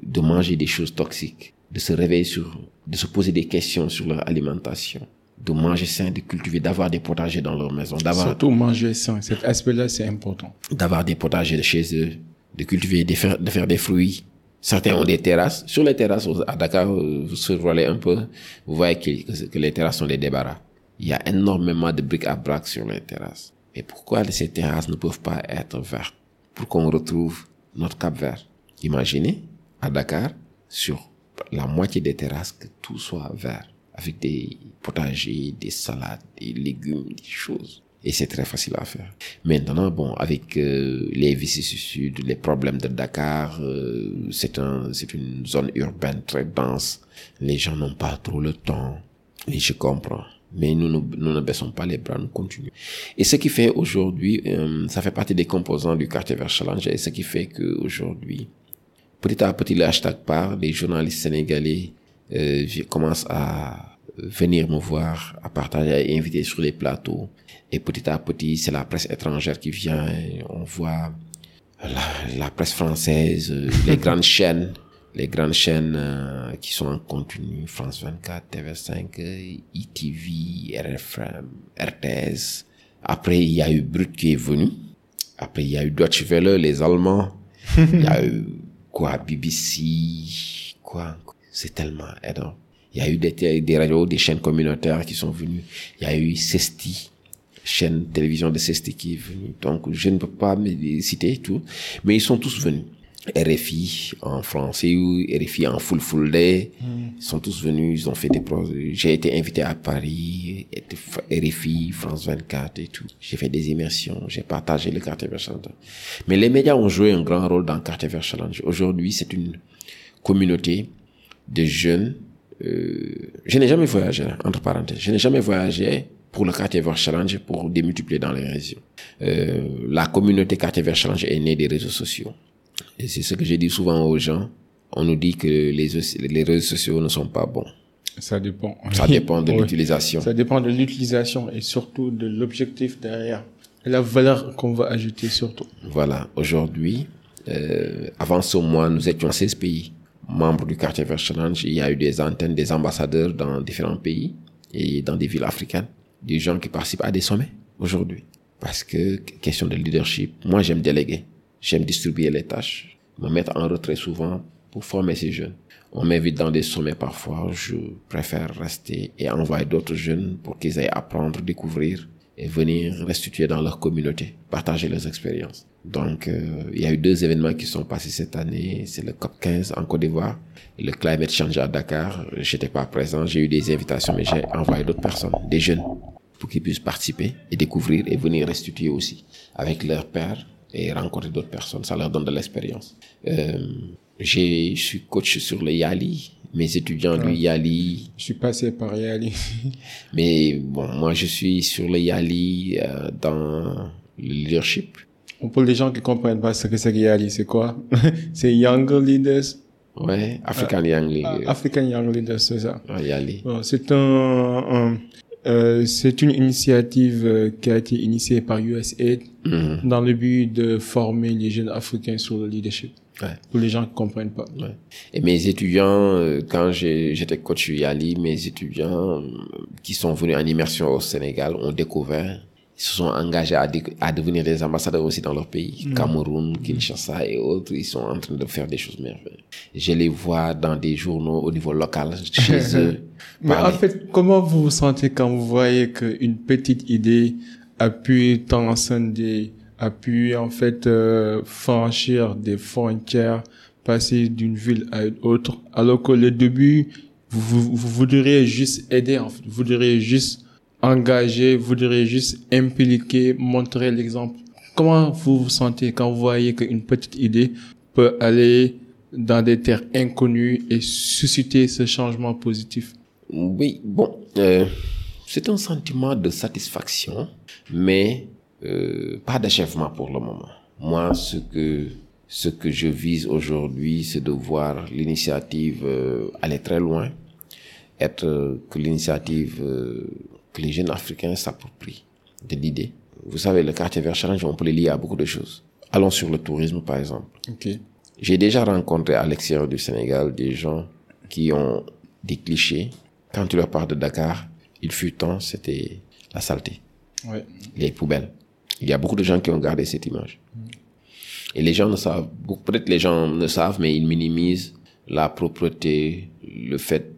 de manger des choses toxiques, de se réveiller sur, de se poser des questions sur leur alimentation, de manger sain, de cultiver, d'avoir des potagers dans leur maison, d'avoir surtout manger sain. Cet aspect-là, c'est important. D'avoir des potagers chez eux, de cultiver, de faire, de faire des fruits. Certains ont des terrasses. Sur les terrasses à Dakar, vous survolez un peu, vous voyez que, que les terrasses sont des débarras. Il y a énormément de briques à brac sur les terrasses. Et pourquoi ces terrasses ne peuvent pas être vertes? Pour qu'on retrouve notre Cap Vert. Imaginez, à Dakar, sur la moitié des terrasses, que tout soit vert, avec des potagers, des salades, des légumes, des choses. Et c'est très facile à faire. Maintenant, bon, avec euh, les vicissitudes, les problèmes de Dakar, euh, c'est un, c'est une zone urbaine très dense. Les gens n'ont pas trop le temps. Et je comprends. Mais nous, nous, nous ne baissons pas les bras, nous continuons. Et ce qui fait aujourd'hui, euh, ça fait partie des composants du quartier vers Challenge, et ce qui fait que aujourd'hui, petit à petit, le hashtag part, les journalistes sénégalais euh, commencent à venir me voir, à partager, à inviter sur les plateaux. Et petit à petit, c'est la presse étrangère qui vient. On voit la, la presse française, euh, les grandes chaînes, les grandes chaînes euh, qui sont en continu, France 24, TV5, euh, ITV, RFM, RTS. Après, il y a eu Brut qui est venu. Après, il y a eu Deutsche Welle, les Allemands. Il y a eu quoi, BBC, quoi. C'est tellement énorme. Il y a eu des, des radios, des chaînes communautaires qui sont venues. Il y a eu Cesti, chaîne télévision de Cesti qui est venue. Donc, je ne peux pas me citer tout, mais ils sont tous venus. RFI en français ou RFI en full full day. Ils sont tous venus, ils ont fait des projets. J'ai été invité à Paris, RFI, France 24 et tout. J'ai fait des immersions, j'ai partagé le quartier Vert Challenge. Mais les médias ont joué un grand rôle dans le quartier Vert Challenge. Aujourd'hui, c'est une communauté de jeunes. Euh, je n'ai jamais voyagé, entre parenthèses. Je n'ai jamais voyagé pour le quartier Vert Challenge pour démultiplier dans les régions. Euh, la communauté quartier Vert Challenge est née des réseaux sociaux. Et c'est ce que je dis souvent aux gens. On nous dit que les, les réseaux sociaux ne sont pas bons. Ça dépend. Ça dépend de Oui. l'utilisation. Ça dépend de l'utilisation et surtout de l'objectif derrière. La valeur qu'on va ajouter surtout. Voilà. Aujourd'hui, euh, avant ce mois, nous étions 16 pays membres du quartier Vert Challenge. Il y a eu des antennes, des ambassadeurs dans différents pays et dans des villes africaines. Des gens qui participent à des sommets aujourd'hui. Parce que, question de leadership, moi j'aime déléguer. J'aime distribuer les tâches. Me mettre en retrait souvent pour former ces jeunes. On m'invite dans des sommets parfois. Je préfère rester et envoyer d'autres jeunes pour qu'ils aillent apprendre, découvrir et venir restituer dans leur communauté, partager leurs expériences. Donc, euh, il y a eu deux événements qui sont passés cette année. C'est le COP 15 en Côte d'Ivoire et le Climate Change à Dakar. J'étais pas présent. J'ai eu des invitations, mais j'ai envoyé d'autres personnes, des jeunes, pour qu'ils puissent participer et découvrir et venir restituer aussi avec leur père et rencontrer d'autres personnes. Ça leur donne de l'expérience. Euh, je suis coach sur le Yali. Mes étudiants du Yali, Je suis passé par Yali. mais bon, moi je suis sur le Yali euh, dans le leadership. Pour les gens qui comprennent pas ce que c'est que Yali, c'est quoi? C'est Younger Leaders, Ouais, African Young League. African Young Leaders, c'est ça. Yali. Bon, c'est un, un- euh, c'est une initiative euh, qui a été initiée par USAID Mhm. dans le but de former les jeunes africains sur le leadership. Ouais. Pour les gens qui comprennent pas. Ouais. Et mes étudiants, euh, quand j'étais coach Yali, mes étudiants qui sont venus en immersion au Sénégal ont découvert, ils se sont engagés à, devenir des ambassadeurs aussi dans leur pays. Cameroun, Kinshasa et autres, ils sont en train de faire des choses merveilleuses. Je les vois dans des journaux au niveau local, chez eux. Mais en fait, comment vous vous sentez quand vous voyez qu'une petite idée a pu transcender, a pu en fait euh, franchir des frontières, passer d'une ville à une autre, alors que le début, vous, vous, vous voudriez juste aider, en fait. vous voudriez juste engager, vous voudriez juste impliquer, montrer l'exemple. Comment vous vous sentez quand vous voyez qu'une petite idée peut aller dans des terres inconnues et susciter ce changement positif? Oui, bon, euh, c'est un sentiment de satisfaction, mais euh, pas d'achèvement pour le moment. Moi, ce que ce que je vise aujourd'hui, c'est de voir l'initiative euh, aller très loin, être que l'initiative euh, que les jeunes africains s'approprient de l'idée. Vous savez, le quartier vert challenge, on peut le lier à beaucoup de choses. Allons sur le tourisme, par exemple. J'ai déjà rencontré à l'extérieur du Sénégal des gens qui ont des clichés. Quand tu leur parles de Dakar, il fut temps, c'était la saleté, Ouais. les poubelles. Il y a beaucoup de gens qui ont gardé cette image. Et les gens ne savent, peut-être les gens ne savent, mais ils minimisent la propreté, le fait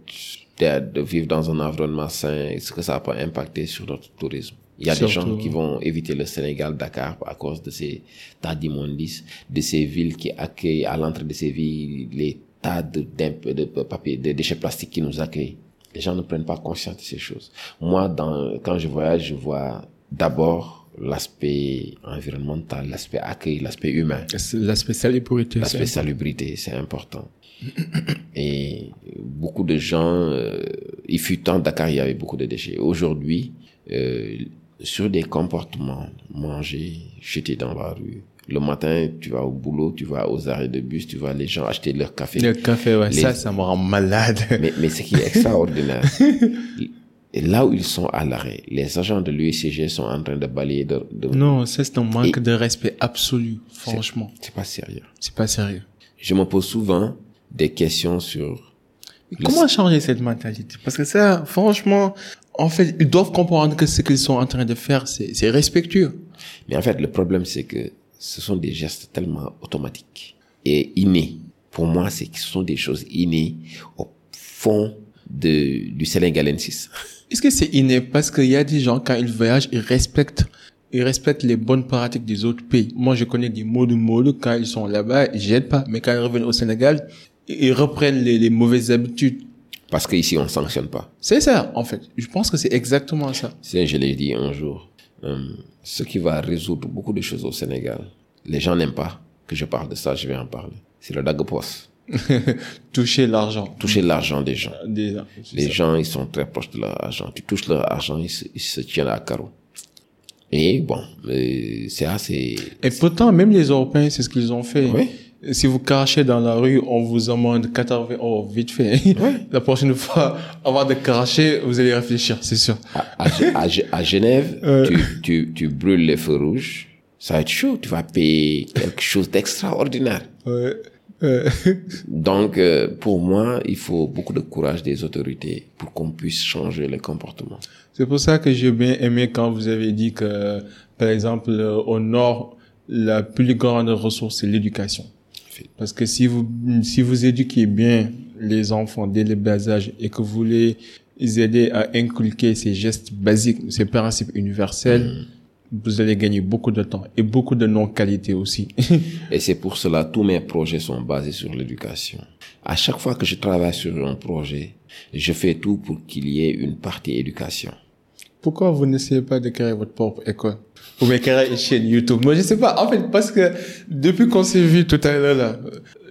de, vivre dans un environnement sain et ce que ça peut impacter sur notre tourisme. Il y a des gens qui vont éviter le Sénégal, Dakar, à cause de ces tas d'immondices, de ces villes qui accueillent à l'entrée de ces villes les tas de, de papier, de déchets plastiques qui nous accueillent. Les gens ne prennent pas conscience de ces choses. Moi, dans, quand je voyage, je vois d'abord l'aspect environnemental, l'aspect accueil, l'aspect humain. L'aspect salubrité. L'aspect salubrité, c'est important. Et beaucoup de gens, euh, il fut temps, Dakar, il y avait beaucoup de déchets. Aujourd'hui, euh, sur des comportements, manger, jeter dans la rue. Le matin, tu vas au boulot, tu vas aux arrêts de bus, tu vois les gens acheter leur café. Le café, ouais, Les- ça, ça me rend malade. Mais, mais ce qui est extraordinaire, et là où ils sont à l'arrêt, les agents de l'UECG sont en train de balayer de, de- Non, ça, c'est un manque Et- de respect absolu, franchement. c'est pas sérieux. C'est pas sérieux. Je me pose souvent des questions sur Comment changer cette mentalité? Parce que ça, franchement, en fait, ils doivent comprendre que ce qu'ils sont en train de faire, c'est c'est respectueux. Mais en fait, le problème, c'est que ce sont des gestes tellement automatiques et innés. Pour moi, c'est que ce sont des choses innées au fond de, du sénégalensis. Est-ce que c'est inné? Parce qu'il y a des gens, quand ils voyagent, ils respectent, ils respectent les bonnes pratiques des autres pays. Moi, je connais des mots de mots, quand ils sont là-bas, ils jettent pas. Mais quand ils reviennent au Sénégal, ils reprennent les, les mauvaises habitudes. Parce qu'ici, on ne sanctionne pas. C'est ça, en fait. Je pense que c'est exactement ça. C'est, je l'ai dit un jour, euh, ce qui va résoudre beaucoup de choses au Sénégal, les gens n'aiment pas que je parle de ça, je vais en parler. C'est le dagopos. Toucher l'argent. Toucher l'argent des gens. Des- Les ça. gens, ils sont très proches de leur argent. Tu touches leur argent, ils se, ils se tiennent à carreau. Et bon, c'est assez... Et pourtant, même les Européens, c'est ce qu'ils ont fait. Oui. Si vous crachez dans la rue, on vous amende 80 euros vite fait. La prochaine fois, avant de cracher, vous allez réfléchir, c'est sûr. À, à, à, à Genève, Euh. tu, tu, tu brûles les feux rouges, ça va être chaud, tu vas payer quelque chose d'extraordinaire. Ouais. Euh, Donc, euh, pour moi, il faut beaucoup de courage des autorités pour qu'on puisse changer les comportements. C'est pour ça que j'ai bien aimé quand vous avez dit que, par exemple, euh, au nord, la plus grande ressource, c'est l'éducation. Parce que si vous, si vous éduquez bien les enfants dès le bas âge et que vous les aidez à inculquer ces gestes basiques, ces principes universels, vous allez gagner beaucoup de temps et beaucoup de non-qualité aussi. Et c'est pour cela tous mes projets sont basés sur l'éducation. À chaque fois que je travaille sur un projet, je fais tout pour qu'il y ait une partie éducation. Pourquoi vous n'essayez pas de créer votre propre école? Ou bien une chaîne YouTube? Moi, je sais pas. En fait, parce que depuis qu'on s'est vu tout à l'heure, là,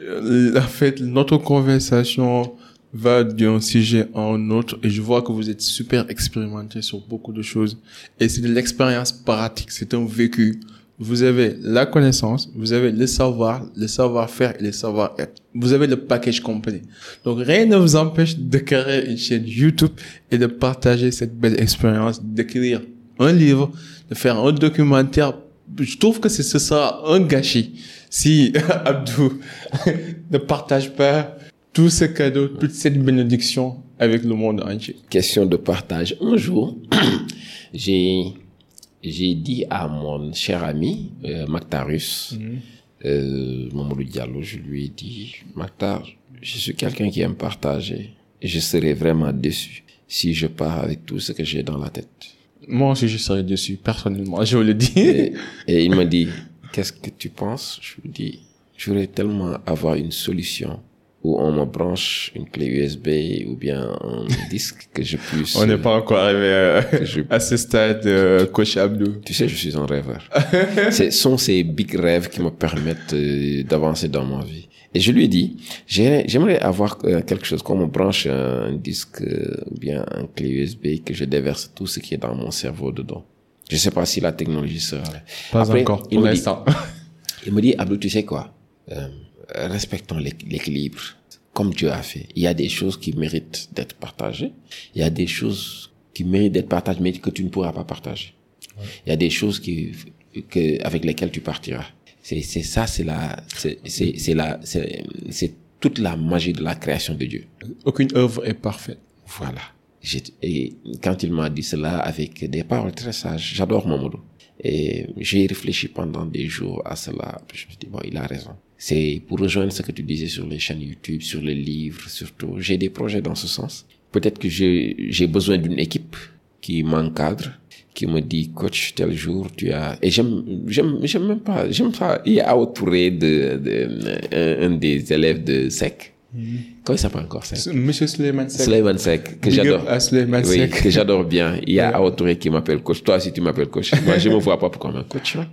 euh, en fait, notre conversation va d'un sujet à un autre et je vois que vous êtes super expérimenté sur beaucoup de choses. Et c'est de l'expérience pratique, c'est un vécu. Vous avez la connaissance, vous avez le savoir, le savoir-faire et le savoir-être. Vous avez le package complet. Donc rien ne vous empêche de créer une chaîne YouTube et de partager cette belle expérience, d'écrire un livre, de faire un documentaire. Je trouve que ce sera un gâchis si Abdou ne partage pas tout ce cadeau, toute cette bénédiction avec le monde entier. Question de partage. Un jour, j'ai j'ai dit à mon cher ami euh, Mactarus, euh, Mamadou Diallo, je lui ai dit, Mactar, je suis quelqu'un qui aime partager. Et je serais vraiment déçu si je pars avec tout ce que j'ai dans la tête. Moi aussi, je serais dessus, personnellement, je vous le dis. Et, et il m'a dit, qu'est-ce que tu penses? Je lui dis, je voudrais tellement avoir une solution où on me branche une clé USB ou bien un disque que je puisse... On n'est pas encore arrivé euh, je- à ce stade, euh, coach Abdou. Tu sais, je suis un rêveur. Ce sont ces big rêves qui me permettent euh, d'avancer dans ma vie. Et je lui ai dit, j'ai- j'aimerais avoir euh, quelque chose qu'on me branche un disque ou bien un clé USB que je déverse tout ce qui est dans mon cerveau dedans. Je sais pas si la technologie sera là. Pas Après, encore, il pour me dit- l'instant. Il me dit, Abdou, tu sais quoi Euh, Respectons l'équ- l'équilibre, comme Dieu a fait. Il y a des choses qui méritent d'être partagées. Il y a des choses qui méritent d'être partagées, mais que tu ne pourras pas partager. Il y a des choses qui, que, avec lesquelles tu partiras. C'est, c'est ça, c'est la, c'est, c'est, c'est la, c'est, c'est toute la magie de la création de Dieu. Aucune œuvre est parfaite. Voilà. J'ai- Et quand il m'a dit cela avec des paroles très sages, j'adore Mamadou. Et j'ai réfléchi pendant des jours à cela. Je me suis dit, bon, il a raison. C'est pour rejoindre ce que tu disais sur les chaînes YouTube, sur les livres, surtout. J'ai des projets dans ce sens. Peut-être que j'ai besoin d'une équipe qui m'encadre, qui me dit, coach, tel jour, tu as, et j'aime, j'aime, j'aime même pas, j'aime pas, il a autouré de, de, un, des élèves de SEC. Comment il s'appelle encore Sek Monsieur Suleiman Sek. Suleiman Sek, que j'adore. Oui, que j'adore bien. Il y a Awa Touré qui m'appelle coach. Toi aussi, tu m'appelles coach. Moi, je me vois pas comme un coach. là.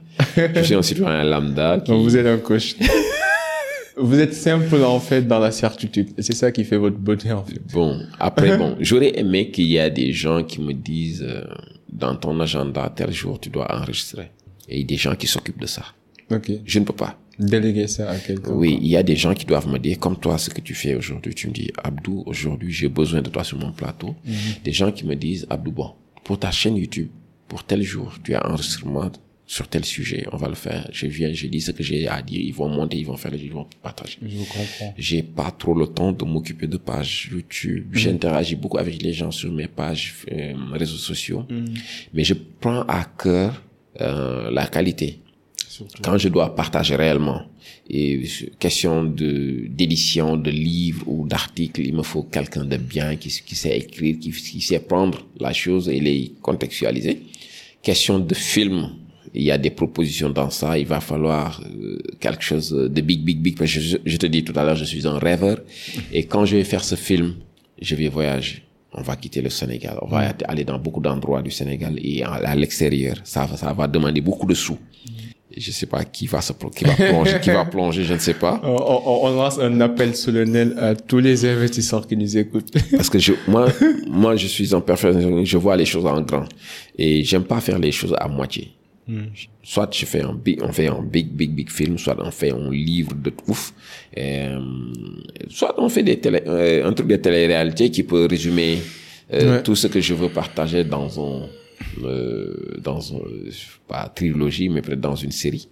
Je suis un citoyen lambda qui, Donc vous êtes un coach. vous êtes simple en fait dans la certitude. Et c'est ça qui fait votre beauté en fait. Bon, après, bon, j'aurais aimé qu'il y ait des gens qui me disent, euh, dans ton agenda, tel jour, tu dois enregistrer. Et des gens qui s'occupent de ça. Ok. Je ne peux pas. Déléguer ça à quelqu'un. Oui, il y a des gens qui doivent me dire, comme toi, ce que tu fais aujourd'hui. Tu me dis, Abdou, aujourd'hui, j'ai besoin de toi sur mon plateau. Des gens qui me disent, Abdou, bon, pour ta chaîne YouTube, pour tel jour, tu as un enregistrement sur tel sujet, on va le faire. Je viens, je dis ce que j'ai à dire, ils vont monter, ils vont faire, ils vont partager. Je comprends. J'ai pas trop le temps de m'occuper de pages YouTube. J'interagis beaucoup avec les gens sur mes pages euh, réseaux sociaux, mais je prends à cœur euh, la qualité Surtout. quand je dois partager réellement et question de d'édition de livres ou d'articles il me faut quelqu'un de bien qui, qui sait écrire qui, qui sait prendre la chose et les contextualiser. Question de film il y a des propositions dans ça il va falloir euh, quelque chose de big big big parce que je, je te dis tout à l'heure je suis un rêveur. Et quand je vais faire ce film je vais voyager. On va quitter le Sénégal. On va aller dans beaucoup d'endroits du Sénégal et à, à l'extérieur. Ça ça va demander beaucoup de sous je sais pas qui va se plo- qui va plonger qui va plonger je ne sais pas. On, on- on lance un appel solennel à tous les investisseurs qui nous écoutent. parce que je moi moi je suis un perfectionniste je vois les choses en grand. Et j'aime pas faire les choses à moitié. Soit je fais un big on fait un big big big film soit on fait un livre de ouf. Euh, soit on fait des télé, euh, un truc de télé-réalité qui peut résumer euh, Ouais. tout ce que je veux partager dans un euh, dans un, je sais pas trilogie mais peut-être dans une série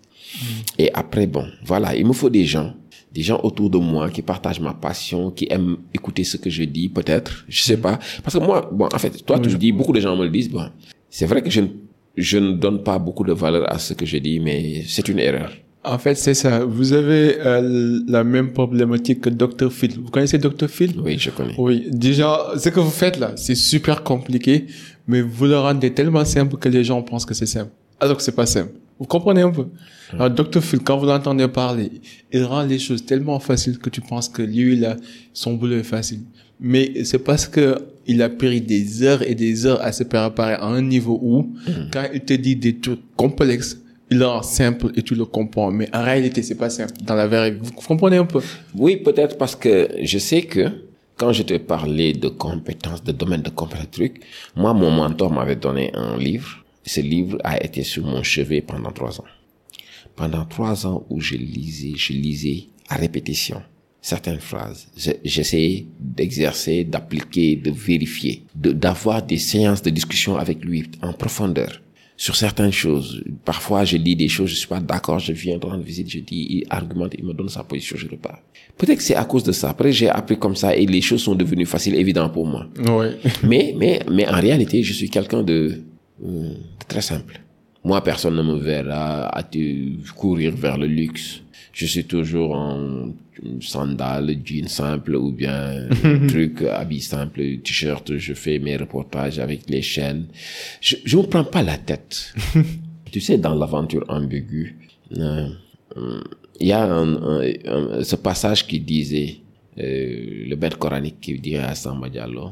et après, bon, voilà, il me faut des gens, des gens autour de moi qui partagent ma passion, qui aiment écouter ce que je dis, peut-être, je sais pas. Parce que moi, bon, en fait, toi, tu le dis, beaucoup de gens me le disent, bon, c'est vrai que je ne, je ne donne pas beaucoup de valeur à ce que je dis, mais c'est une erreur. En fait, c'est ça. Vous avez euh, la même problématique que Dr. Phil. Vous connaissez Dr. Phil? Oui, je connais. Oui, déjà, ce que vous faites là, c'est super compliqué, mais vous le rendez tellement simple que les gens pensent que c'est simple. Alors que c'est pas simple. Vous comprenez un peu? Alors, Dr. Phil, quand vous l'entendez parler, il rend les choses tellement faciles que tu penses que lui, là, son boulot est facile. Mais c'est parce que il a pris des heures et des heures à se préparer à un niveau où, quand il te dit des trucs complexes, il rend simple et tu le comprends. Mais en réalité, c'est pas simple. Dans la vraie vie. Vous comprenez un peu? Oui, peut-être parce que je sais que quand je te parlais de compétences, de domaine de compétences, moi, mon mentor m'avait donné un livre. Ce livre a été sur mon chevet pendant trois ans. Pendant trois ans où je lisais, je lisais à répétition certaines phrases. Je- J'essayais d'exercer, d'appliquer, de vérifier, d'avoir des séances de discussion avec lui en profondeur sur certaines choses. Parfois, je lis des choses, je suis pas d'accord, je viens rendre visite, je dis, il argumente, il me donne sa position, je repars. Peut-être que c'est à cause de ça. Après, j'ai appris comme ça et les choses sont devenues faciles, évidentes pour moi. Oui. Mais, mais, mais en réalité, je suis quelqu'un de, euh, de très simple. Moi, personne ne me verra à te courir vers le luxe. Je suis toujours en sandales, jeans simple ou bien truc, habit simple, t-shirt. Je fais mes reportages avec les chaînes. Je, je me prends pas la tête. tu sais, dans l'aventure ambiguë, euh, euh, il y a un, un- un- ce passage qui disait, euh, le bête coranique qui dirait à Samba Diallo,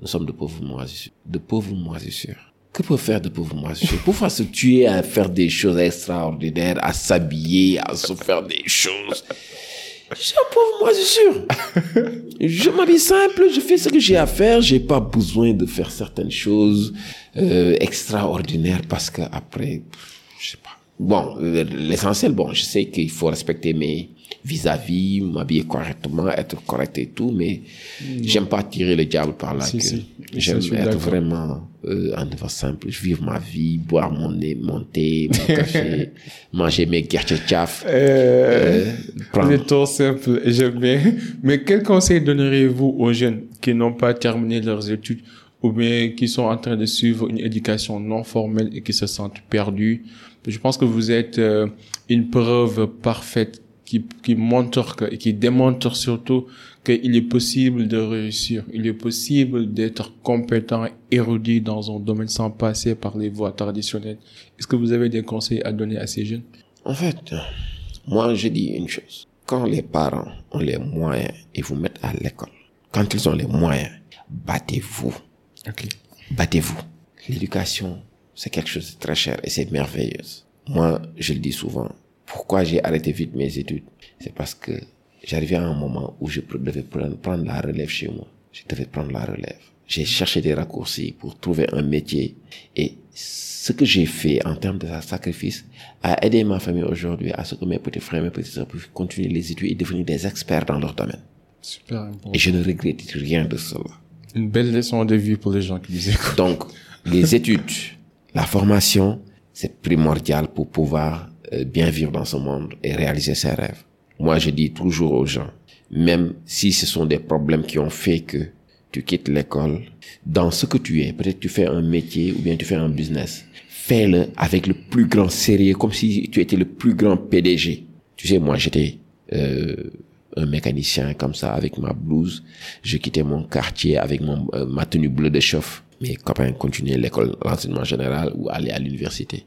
nous sommes de pauvres moisissures. De pauvres moisissures. Que peut faire de pauvres moisissures? Pourquoi se tuer à faire des choses extraordinaires, à s'habiller, à se faire des choses Je suis un pauvre moisissure. je m'habille simple, je fais ce que j'ai à faire. J'ai pas besoin de faire certaines choses euh, extraordinaires parce que après, je sais pas. Bon, euh, l'essentiel, bon, je sais qu'il faut respecter mes vis-à-vis, m'habiller correctement, être correct et tout, mais j'aime pas tirer le diable par la Si, queue. si. J'aime être d'accord. vraiment euh, un niveau simple. Je vivre ma vie, boire mon nez, mon thé, mon café, manger mes guerchechaf. Euh, prendre- vous êtes trop simple, j'aime bien. Mais quel conseil donneriez-vous aux jeunes qui n'ont pas terminé leurs études ou bien qui sont en train de suivre une éducation non formelle et qui se sentent perdus? Je pense que vous êtes euh, une preuve parfaite qui, qui montre que, et qui démontre surtout qu'il est possible de réussir. Il est possible d'être compétent, érudit dans un domaine sans passer par les voies traditionnelles. Est-ce que vous avez des conseils à donner à ces jeunes? En fait, moi, je dis une chose. Quand les parents ont les moyens et vous mettent à l'école, quand ils ont les moyens, battez-vous. Ok. Battez-vous. L'éducation, c'est quelque chose de très cher et c'est merveilleux. Moi, je le dis souvent. Pourquoi j'ai arrêté vite mes études? C'est parce que j'arrivais à un moment où je devais prendre, prendre la relève chez moi. Je devais prendre la relève. J'ai cherché des raccourcis pour trouver un métier et ce que j'ai fait en termes de sacrifice a aidé ma famille aujourd'hui à ce que mes petits frères et mes petites sœurs puissent continuer les études et devenir des experts dans leur domaine. Super important. Et je ne regrette rien de cela. Une belle leçon de vie pour les gens qui nous écoutent. Donc, les études, la formation, c'est primordial pour pouvoir bien vivre dans ce monde et réaliser ses rêves. Moi, je dis toujours aux gens, même si ce sont des problèmes qui ont fait que tu quittes l'école, dans ce que tu es, peut-être tu fais un métier ou bien tu fais un business, fais-le avec le plus grand sérieux, comme si tu étais le plus grand PDG. Tu sais, moi, j'étais euh, un mécanicien comme ça, avec ma blouse. Je quittais mon quartier avec mon, euh, ma tenue bleue de chauffe. Mes copains continuaient l'école, l'enseignement général ou allaient à l'université.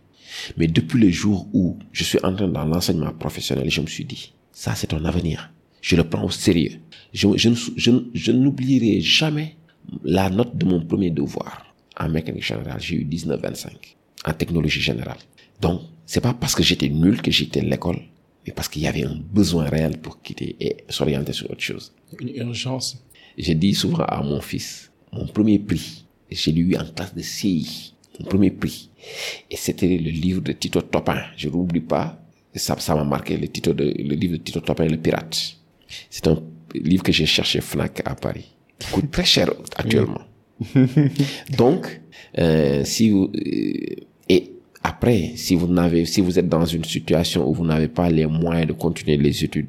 Mais depuis le jour où je suis entré dans l'enseignement professionnel, je me suis dit, ça c'est ton avenir. Je le prends au sérieux. Je, je, n'oublierai jamais la note de mon premier devoir. En mécanique générale, j'ai eu 19,25. En technologie générale. Donc, c'est pas parce que j'étais nul que j'ai quitté l'école, mais parce qu'il y avait un besoin réel pour quitter et s'orienter sur autre chose. Une urgence. Je dis souvent à mon fils, mon premier prix, je l'ai eu en classe de CI, mon premier prix. Et c'était le livre de Tito Topin. Je n'oublie pas, ça, ça m'a marqué, le, titre de, le livre de Tito Topin, Le Pirate. C'est un livre que j'ai cherché Fnac à Paris. Il coûte très cher actuellement. Donc, euh, si vous, euh, et après, si vous n'avez, si vous êtes dans une situation où vous n'avez pas les moyens de continuer les études,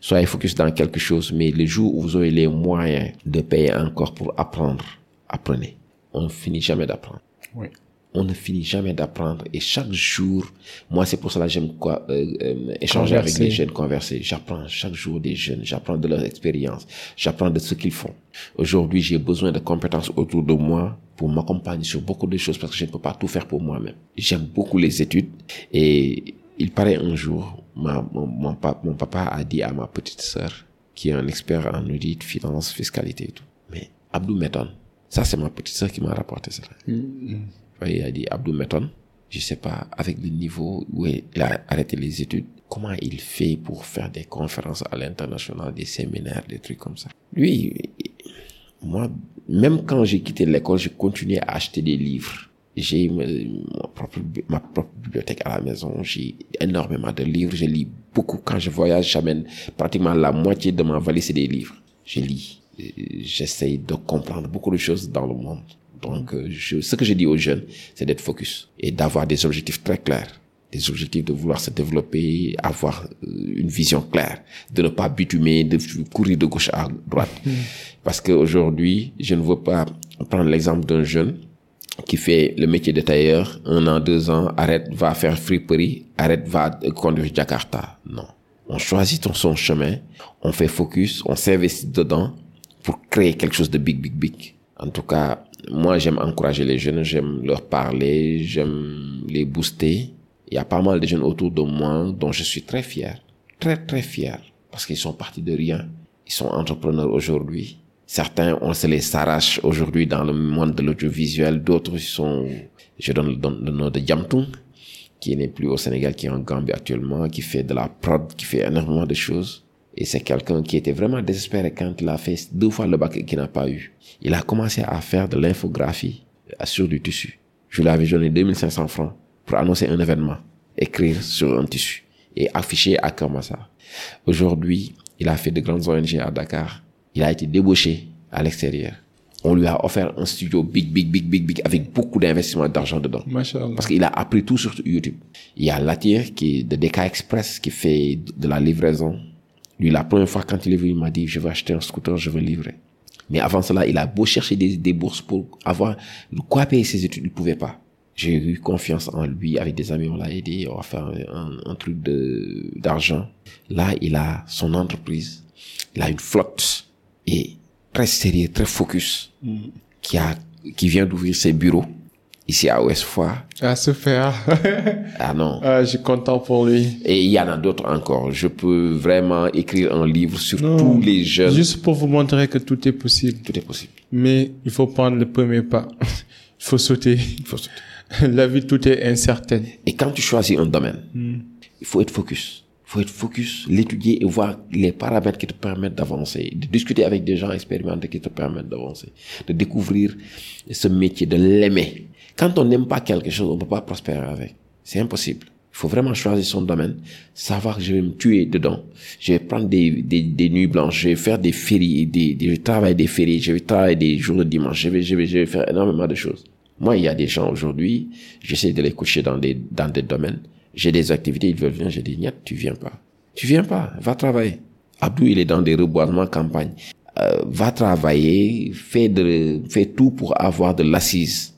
soyez focus dans quelque chose, mais le jour où vous aurez les moyens de payer encore pour apprendre, apprenez. On ne finit jamais d'apprendre. Oui. On ne finit jamais d'apprendre et chaque jour, moi c'est pour cela que j'aime quoi, euh, euh, échanger avec les jeunes, converser. J'apprends chaque jour des jeunes, j'apprends de leur expérience, j'apprends de ce qu'ils font. Aujourd'hui, j'ai besoin de compétences autour de moi pour m'accompagner sur beaucoup de choses parce que je ne peux pas tout faire pour moi-même. J'aime beaucoup les études et il paraît un jour, ma, mon, mon, pa- mon papa a dit à ma petite sœur, qui est un expert en audit, finance, fiscalité et tout, mais Abdou m'étonne. Ça, c'est ma petite sœur qui m'a rapporté cela. Ouais, Il a dit, Abdou m'étonne. Je sais pas, avec le niveau où il a arrêté les études, comment il fait pour faire des conférences à l'international, des séminaires, des trucs comme ça. Lui, moi, même quand j'ai quitté l'école, je continuais à acheter des livres. J'ai ma, ma propre, ma propre bibliothèque à la maison. J'ai énormément de livres. Je lis beaucoup. Quand je voyage, j'amène pratiquement la moitié de ma valise, c'est des livres. Je lis. J'essaye de comprendre beaucoup de choses dans le monde. Donc, euh, je, ce que je dis aux jeunes, c'est d'être focus et d'avoir des objectifs très clairs. Des objectifs de vouloir se développer, avoir euh, une vision claire, de ne pas bitumer, de courir de gauche à droite. Parce qu'aujourd'hui, je ne veux pas prendre l'exemple d'un jeune qui fait le métier de tailleur, un an, deux ans, arrête, va faire friperie, arrête, va conduire Jakarta. Non. On choisit son chemin, on fait focus, on s'investit dedans pour créer quelque chose de big, big, big. En tout cas, moi, j'aime encourager les jeunes, j'aime leur parler, j'aime les booster. Il y a pas mal de jeunes autour de moi dont je suis très fier. Très, très fier. Parce qu'ils sont partis de rien. Ils sont entrepreneurs aujourd'hui. Certains, on se les s'arrache aujourd'hui dans le monde de l'audiovisuel. D'autres sont, je donne le, don- le nom de Jamtung, qui n'est plus au Sénégal, qui est en Gambie actuellement, qui fait de la prod, qui fait énormément de choses. Et c'est quelqu'un qui était vraiment désespéré quand il a fait deux fois le bac et qu'il n'a pas eu. Il a commencé à faire de l'infographie euh, sur du tissu. Je lui avais donné 2500 francs pour annoncer un événement, écrire sur un tissu et afficher à Kamasa. Aujourd'hui, il a fait de grandes ONG à Dakar. Il a été débauché à l'extérieur. On lui a offert un studio big, big, big, big, big, avec beaucoup d'investissement d'argent dedans. Machallah. Parce qu'il a appris tout sur YouTube. Il y a Latir qui est de DK Express qui fait de la livraison. Lui, la première fois quand il est venu, il m'a dit, je vais acheter un scooter, je veux livrer. Mais avant cela, il a beau chercher des, des bourses pour avoir de quoi payer ses études, il ne pouvait pas. J'ai eu confiance en lui. Avec des amis, on l'a aidé. On va faire un, un truc de d'argent. Là, il a son entreprise. Il a une flotte et très sérieux, très focus, qui a qui vient d'ouvrir ses bureaux ici à Westfoire. Ah, super. Ah non. ah, je suis content pour lui. Et il y en a d'autres encore. Je peux vraiment écrire un livre sur Non. tous les jeunes. Juste pour vous montrer que tout est possible. Tout est possible. Mais il faut prendre le premier pas. Il faut sauter. Il faut sauter. La vie, tout est incertaine. Et quand tu choisis un domaine, il faut être focus. Il faut être focus, l'étudier et voir les paramètres qui te permettent d'avancer. De discuter avec des gens expérimentés qui te permettent d'avancer. De découvrir ce métier, de l'aimer. Quand on n'aime pas quelque chose, on ne peut pas prospérer avec. C'est impossible. Il faut vraiment choisir son domaine, savoir que je vais me tuer dedans. Je vais prendre des, des, des nuits blanches, je vais faire des fériés, des, des, je vais travailler des fériés, je vais travailler des jours de dimanche, je vais, je vais, je vais faire énormément de choses. Moi, il y a des gens aujourd'hui, j'essaie de les coucher dans des, dans des domaines. J'ai des activités, ils veulent venir, je dis, niet, tu viens pas. Tu viens pas, va travailler. Abdou, il est dans des reboisements campagne. Euh, va travailler, fais de, fais tout pour avoir de l'assise.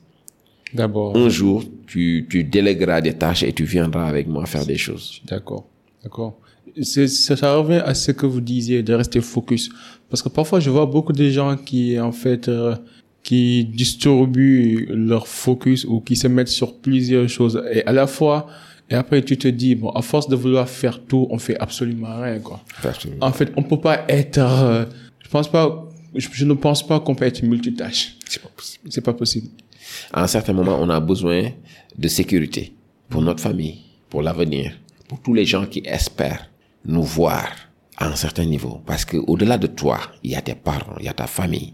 D'abord. Un jour, tu, tu délègueras des tâches et tu viendras avec moi faire des choses. D'accord. D'accord. C'est, ça, ça revient à ce que vous disiez de rester focus. Parce que parfois, je vois beaucoup de gens qui, en fait, euh, qui distribuent leur focus ou qui se mettent sur plusieurs choses. Et à la fois, et après, tu te dis, bon, à force de vouloir faire tout, on fait absolument rien, quoi. En fait, on peut pas être, euh, je pense pas, je, je ne pense pas qu'on peut être multitâche. C'est pas possible. C'est pas possible. À un certain moment, on a besoin de sécurité pour notre famille, pour l'avenir, pour tous les gens qui espèrent nous voir à un certain niveau. Parce que au-delà de toi, il y a tes parents, il y a ta famille.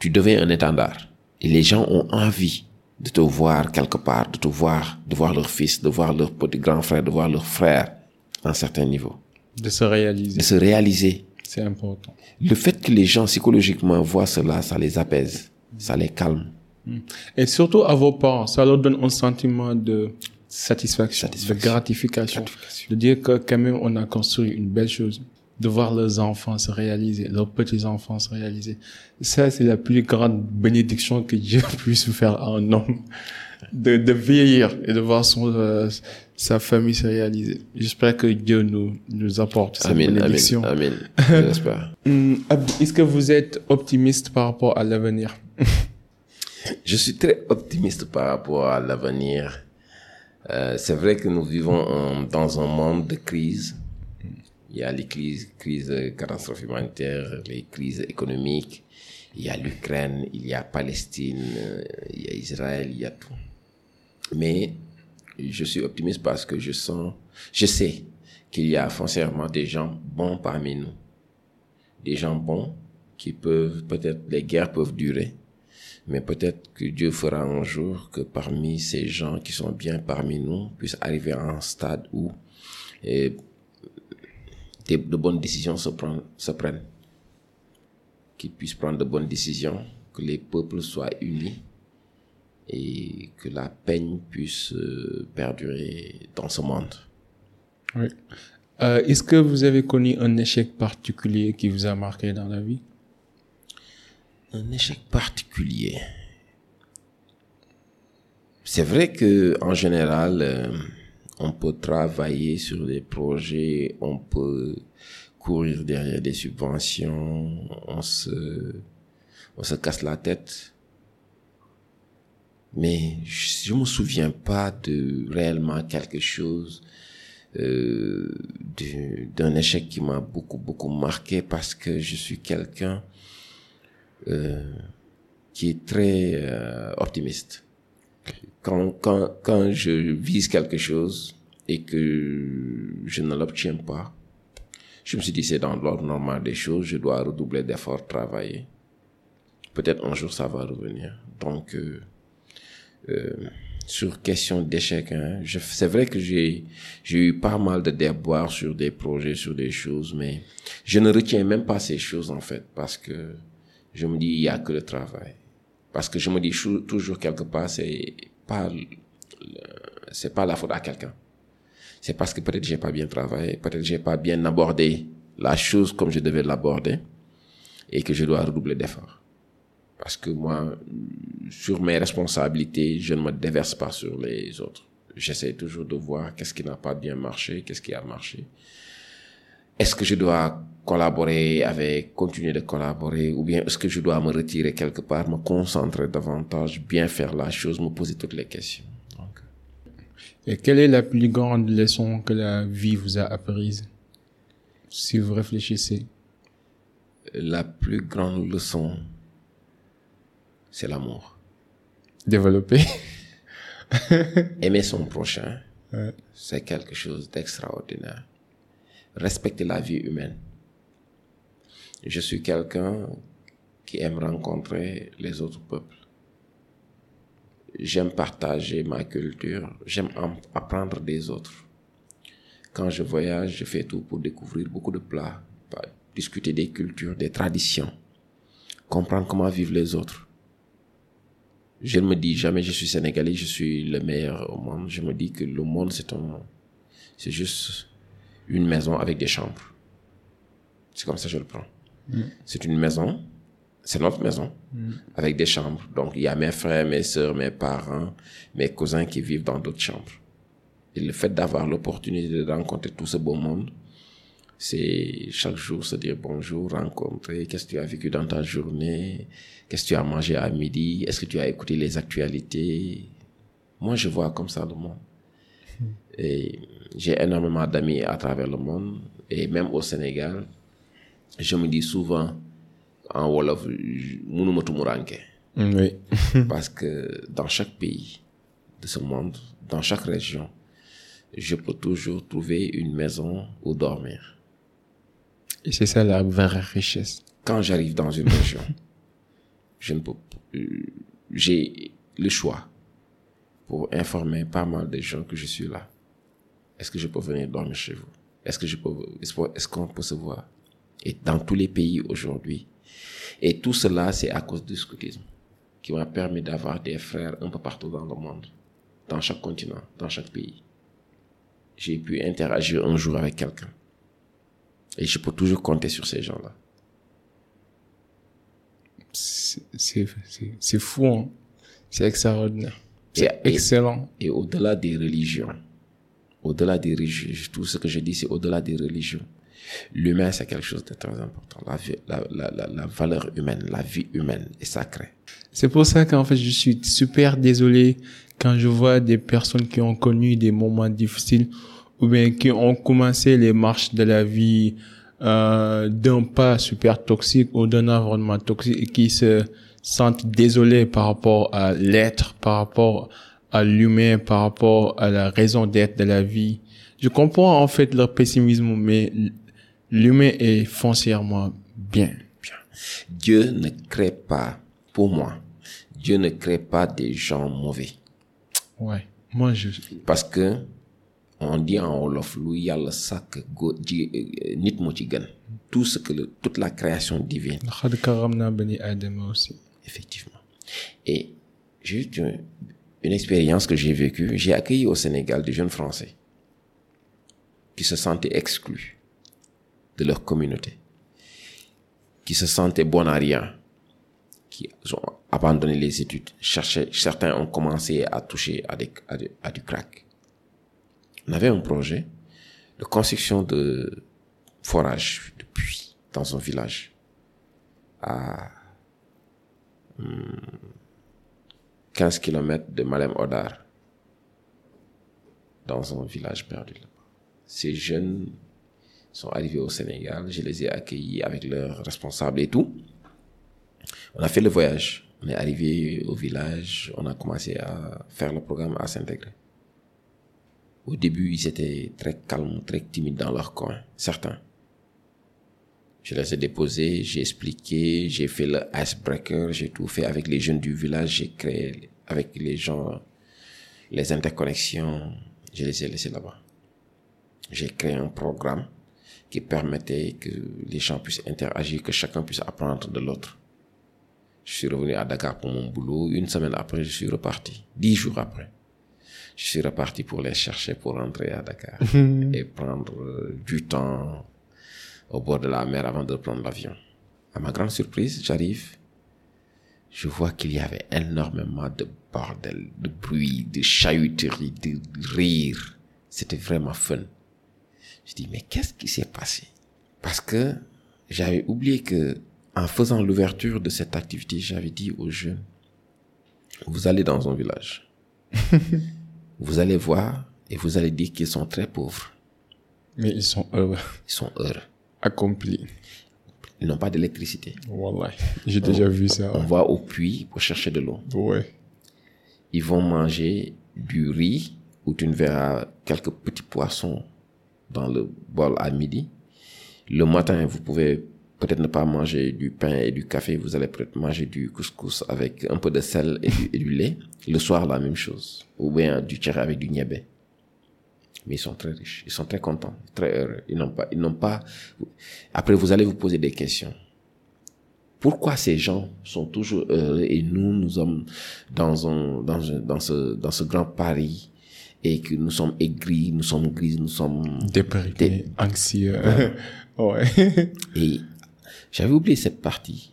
Tu deviens un étendard. Et les gens ont envie de te voir quelque part, de te voir, de voir leur fils, de voir leur petit grand frère, de voir leur frère à un certain niveau. De se réaliser. De se réaliser. C'est important. Le fait que les gens psychologiquement voient cela, ça les apaise, ça les calme. Et surtout à vos parents, ça leur donne un sentiment de satisfaction, Satisfaction. de gratification, Gratification. de dire que quand même on a construit une belle chose, de voir leurs enfants se réaliser, leurs petits-enfants se réaliser. Ça, c'est la plus grande bénédiction que Dieu puisse faire à un homme, de, de vieillir et de voir son, euh, sa famille se réaliser. J'espère que Dieu nous, nous apporte cette Amen, bénédiction. amen, amen. J'espère. Abdi, Est-ce que vous êtes optimiste par rapport à l'avenir? Je suis très optimiste par rapport à l'avenir. Euh, c'est vrai que nous vivons dans un monde de crise. Il y a les crises, crises catastrophes humanitaires, les crises économiques. Il y a l'Ukraine, il y a Palestine, euh, il y a Israël, il y a tout. Mais je suis optimiste parce que je sens, je sais qu'il y a foncièrement des gens bons parmi nous. Des gens bons qui peuvent, peut-être les guerres peuvent durer, mais peut-être que Dieu fera un jour que parmi ces gens qui sont bien parmi nous puissent arriver à un stade où eh, des- de bonnes décisions se, prennent-. Qu'ils puissent prendre de bonnes décisions, que les peuples soient unis et que la paix puisse euh, perdurer dans ce monde. Oui. Euh, Est-ce que vous avez connu un échec particulier qui vous a marqué dans la vie? Un échec particulier. C'est vrai que en général, euh, on peut travailler sur des projets, on peut courir derrière des subventions, on se, on se casse la tête. Mais je, je me souviens pas de réellement quelque chose euh, d'un échec qui m'a beaucoup beaucoup marqué parce que je suis quelqu'un qui est très euh, optimiste. Quand, quand, quand je vise quelque chose et que je ne l'obtiens pas, je me suis dit c'est dans l'ordre normal des choses, je dois redoubler d'efforts, travailler. Peut-être un jour ça va revenir. Donc, euh, euh, sur question d'échec, hein, c'est vrai que j'ai eu pas mal de déboires sur des projets, sur des choses, mais je ne retiens même pas ces choses en fait parce que je me dis il y a que le travail. Parce que je me dis toujours quelque part c'est pas c'est pas la faute à quelqu'un. C'est parce que peut-être j'ai pas bien travaillé, peut-être j'ai pas bien abordé la chose comme je devais l'aborder et que je dois redoubler d'efforts. Parce que moi, sur mes responsabilités, je ne me déverse pas sur les autres. J'essaie toujours de voir qu'est-ce qui n'a pas bien marché, qu'est-ce qui a marché. Est-ce que je dois collaborer avec, continuer de collaborer, ou bien est-ce que je dois me retirer quelque part, me concentrer davantage, bien faire la chose, me poser toutes les questions. Donc, Et quelle est la plus grande leçon que la vie vous a apprise? Si vous réfléchissez. la plus grande leçon, c'est l'amour. Développer. Aimer son prochain, Ouais. c'est quelque chose d'extraordinaire. Respecter la vie humaine. Je suis quelqu'un qui aime rencontrer les autres peuples. J'aime partager ma culture, j'aime en- apprendre des autres. Quand je voyage, je fais tout pour découvrir beaucoup de plats, discuter des cultures, des traditions, comprendre comment vivent les autres. Je ne me dis jamais je suis sénégalais, je suis le meilleur au monde. Je me dis que le monde c'est un, c'est juste une maison avec des chambres. C'est comme ça que je le prends. C'est une maison, c'est notre maison, avec des chambres. Donc il y a mes frères, mes sœurs, mes parents, mes cousins qui vivent dans d'autres chambres. Et le fait d'avoir l'opportunité de rencontrer tout ce beau monde, c'est chaque jour se dire bonjour, rencontrer, qu'est-ce que tu as vécu dans ta journée, qu'est-ce que tu as mangé à midi, est-ce que tu as écouté les actualités? Moi, je vois comme ça le monde. Et j'ai énormément d'amis à travers le monde, et même au Sénégal, je me dis souvent, en Wolof, mënuma tumuranke. Oui. Parce que dans chaque pays de ce monde, dans chaque région, je peux toujours trouver une maison où dormir. Et c'est ça la vraie richesse. Quand j'arrive dans une région, je ne peux, euh, j'ai le choix pour informer pas mal de gens que je suis là. Est-ce que je peux venir dormir chez vous? Est-ce que je peux, est-ce qu'on peut se voir? Et dans tous les pays aujourd'hui. Et tout cela, c'est à cause du scoutisme qui m'a permis d'avoir des frères un peu partout dans le monde, dans chaque continent, dans chaque pays. J'ai pu interagir un jour avec quelqu'un. Et je peux toujours compter sur ces gens-là. C'est fou, hein. C'est extraordinaire. Et- C'est et- excellent. Et au-delà des religions, au-delà des religions, tout ce que je dis, c'est au-delà des religions. L'humain, c'est quelque chose de très important. La, vie- la, la, la, valeur humaine, la vie humaine est sacrée. C'est pour ça qu'en fait, je suis super désolé quand je vois des personnes qui ont connu des moments difficiles ou bien qui ont commencé les marches de la vie euh, d'un pas super toxique ou d'un environnement toxique et qui se sentent désolés par rapport à l'être, par rapport à l'humain, par rapport à la raison d'être de la vie. Je comprends en fait leur pessimisme, mais l'humain est foncièrement bien. bien. Dieu ne crée pas, pour moi, Dieu ne crée pas des gens mauvais. Ouais, moi je. Parce que on dit en Wolof, le sac, euh, nit Tout ce que le, toute la création divine. Effectivement. Et j'ai eu une expérience que j'ai vécue. J'ai accueilli au Sénégal des jeunes Français qui se sentaient exclus de leur communauté, qui se sentaient bons à rien, qui ont abandonné les études. Cherchaient, certains ont commencé à toucher à, du crack. On avait un projet de construction de forage, de puits dans un village à 15 kilomètres de Malem Odar, dans un village perdu là-bas. Ces jeunes sont arrivés au Sénégal, je les ai accueillis avec leurs responsables et tout. On a fait le voyage. On est arrivé au village, on a commencé à faire le programme, à s'intégrer. Au début, ils étaient très calmes, très timides dans leur coin, certains. Je les ai déposés, j'ai expliqué, j'ai fait le icebreaker, j'ai tout fait avec les jeunes du village, j'ai créé avec les gens les interconnexions, je les ai laissés là-bas. J'ai créé un programme qui permettait que les gens puissent interagir, que chacun puisse apprendre de l'autre. Je suis revenu à Dakar pour mon boulot. Une semaine après, je suis reparti. Dix jours après, je suis reparti pour les chercher pour rentrer à Dakar et prendre euh, du temps au bord de la mer avant de prendre l'avion. À ma grande surprise, j'arrive. je vois qu'il y avait énormément de bordel, de bruit, de chahuterie, de rire. C'était vraiment fun. Je dis, mais qu'est-ce qui s'est passé? Parce que j'avais oublié que, en faisant l'ouverture de cette activité, j'avais dit aux jeunes, vous allez dans un village. vous allez voir et vous allez dire qu'ils sont très pauvres. Mais ils sont heureux. Ils sont heureux. Accomplis. Ils n'ont pas d'électricité. Wallah. J'ai déjà vu ça. On va au puits pour chercher de l'eau. Ouais. Ils vont manger du riz où tu ne verras quelques petits poissons dans le bol à midi. Le matin, vous pouvez peut-être ne pas manger du pain et du café, vous allez peut-être manger du couscous avec un peu de sel et du, lait. Le soir, la même chose. Ou bien du tchéré avec du niébé. Mais ils sont très riches, ils sont très contents, très heureux. Ils n'ont pas, ils n'ont pas. Après, vous allez vous poser des questions. Pourquoi ces gens sont toujours heureux et nous, nous sommes dans un, dans un, dans ce, dans ce grand Paris et que nous sommes aigris, nous sommes gris, nous sommes Déprimé, Dé- anxieux. ouais. Et j'avais oublié cette partie.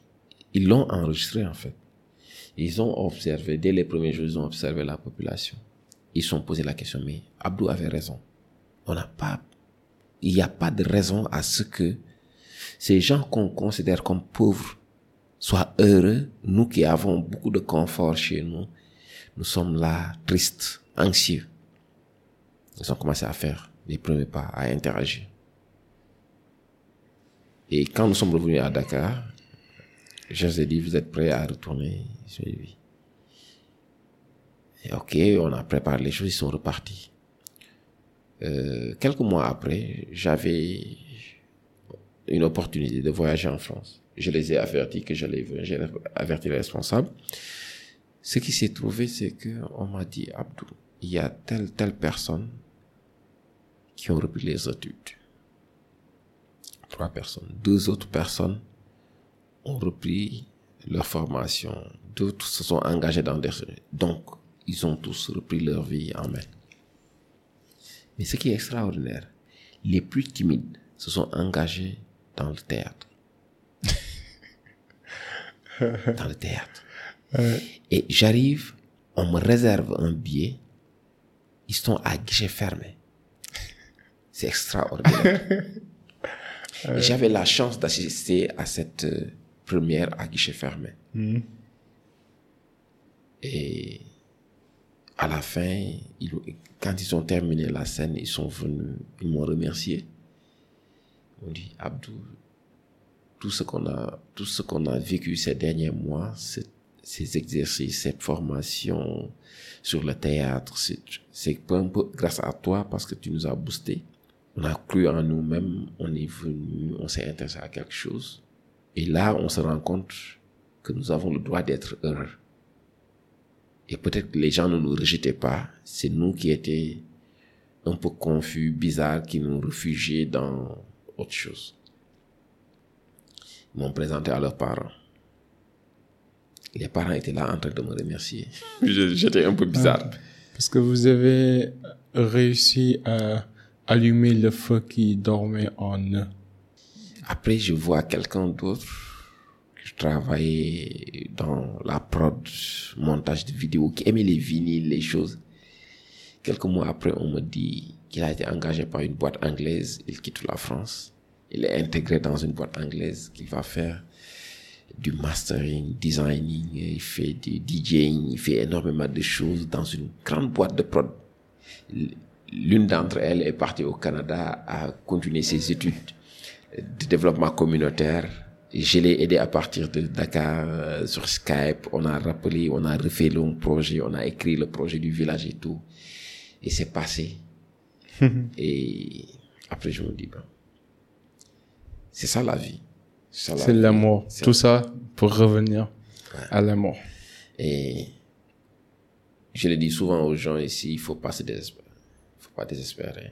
Ils l'ont enregistré en fait. Ils ont observé, dès les premiers jours, ils ont observé la population. Ils se sont posé la question, mais Abdou avait raison. On n'a pas, il n'y a pas de raison à ce que ces gens qu'on considère comme pauvres soient heureux. Nous qui avons beaucoup de confort chez nous, nous sommes là tristes, anxieux. Ils ont commencé à faire les premiers pas, à interagir. Et quand nous sommes revenus à Dakar, je ai dit, vous êtes prêts à retourner Je oui. Et ok, on a préparé les choses, ils sont repartis. Euh, quelques mois après, j'avais une opportunité de voyager en France. Je les ai avertis que j'allais j'ai averti les responsables. Ce qui s'est trouvé, c'est que on m'a dit, Abdou, il y a telle, telle personne qui ont repris les études trois personnes. Deux autres personnes ont repris leur formation. D'autres se sont engagés dans des... Donc, ils ont tous repris leur vie en main. Mais ce qui est extraordinaire, les plus timides se sont engagés dans le théâtre. dans le théâtre. Et j'arrive, on me réserve un billet, ils sont à guichet fermé. C'est extraordinaire. J'avais la chance d'assister à cette euh, première à guichet fermé. Et à la fin, ils- quand ils ont terminé la scène, ils sont venus, ils m'ont remercié. M'ont dit, Abdou, tout ce qu'on a, tout ce qu'on a vécu ces derniers mois, ces exercices, cette formation sur le théâtre, c'est, c'est un peu grâce à toi parce que tu nous as boosté. On a cru en nous-mêmes, on est venu, on s'est intéressé à quelque chose. Et là, on se rend compte que nous avons le droit d'être heureux. Et peut-être que les gens ne nous rejetaient pas, c'est nous qui étions un peu confus, bizarres, qui nous réfugiaient dans autre chose. Ils m'ont présenté à leurs parents. Les parents étaient là en train de me remercier. J'étais un peu bizarre. Parce que vous avez réussi à allumer le feu qui dormait en eux. Après, je vois quelqu'un d'autre qui travaillait dans la prod, montage de vidéos, qui aimait les vinyles, les choses. Quelques mois après, on me dit qu'il a été engagé par une boîte anglaise. Il quitte la France. Il est intégré dans une boîte anglaise qu'il va faire du mastering, designing, il fait du DJing, il fait énormément de choses dans une grande boîte de prod. L'une d'entre elles est partie au Canada à continuer ses études de développement communautaire. Je l'ai aidé à partir de Dakar euh, sur Skype. On a rappelé, on a refait le projet, on a écrit le projet du village et tout. Et c'est passé. et après, je me dis, ben, c'est ça la vie. C'est l'amour. Tout ça pour revenir à l'amour. Et je le dis souvent aux gens ici, il faut pas se désespérer. Pas désespérer.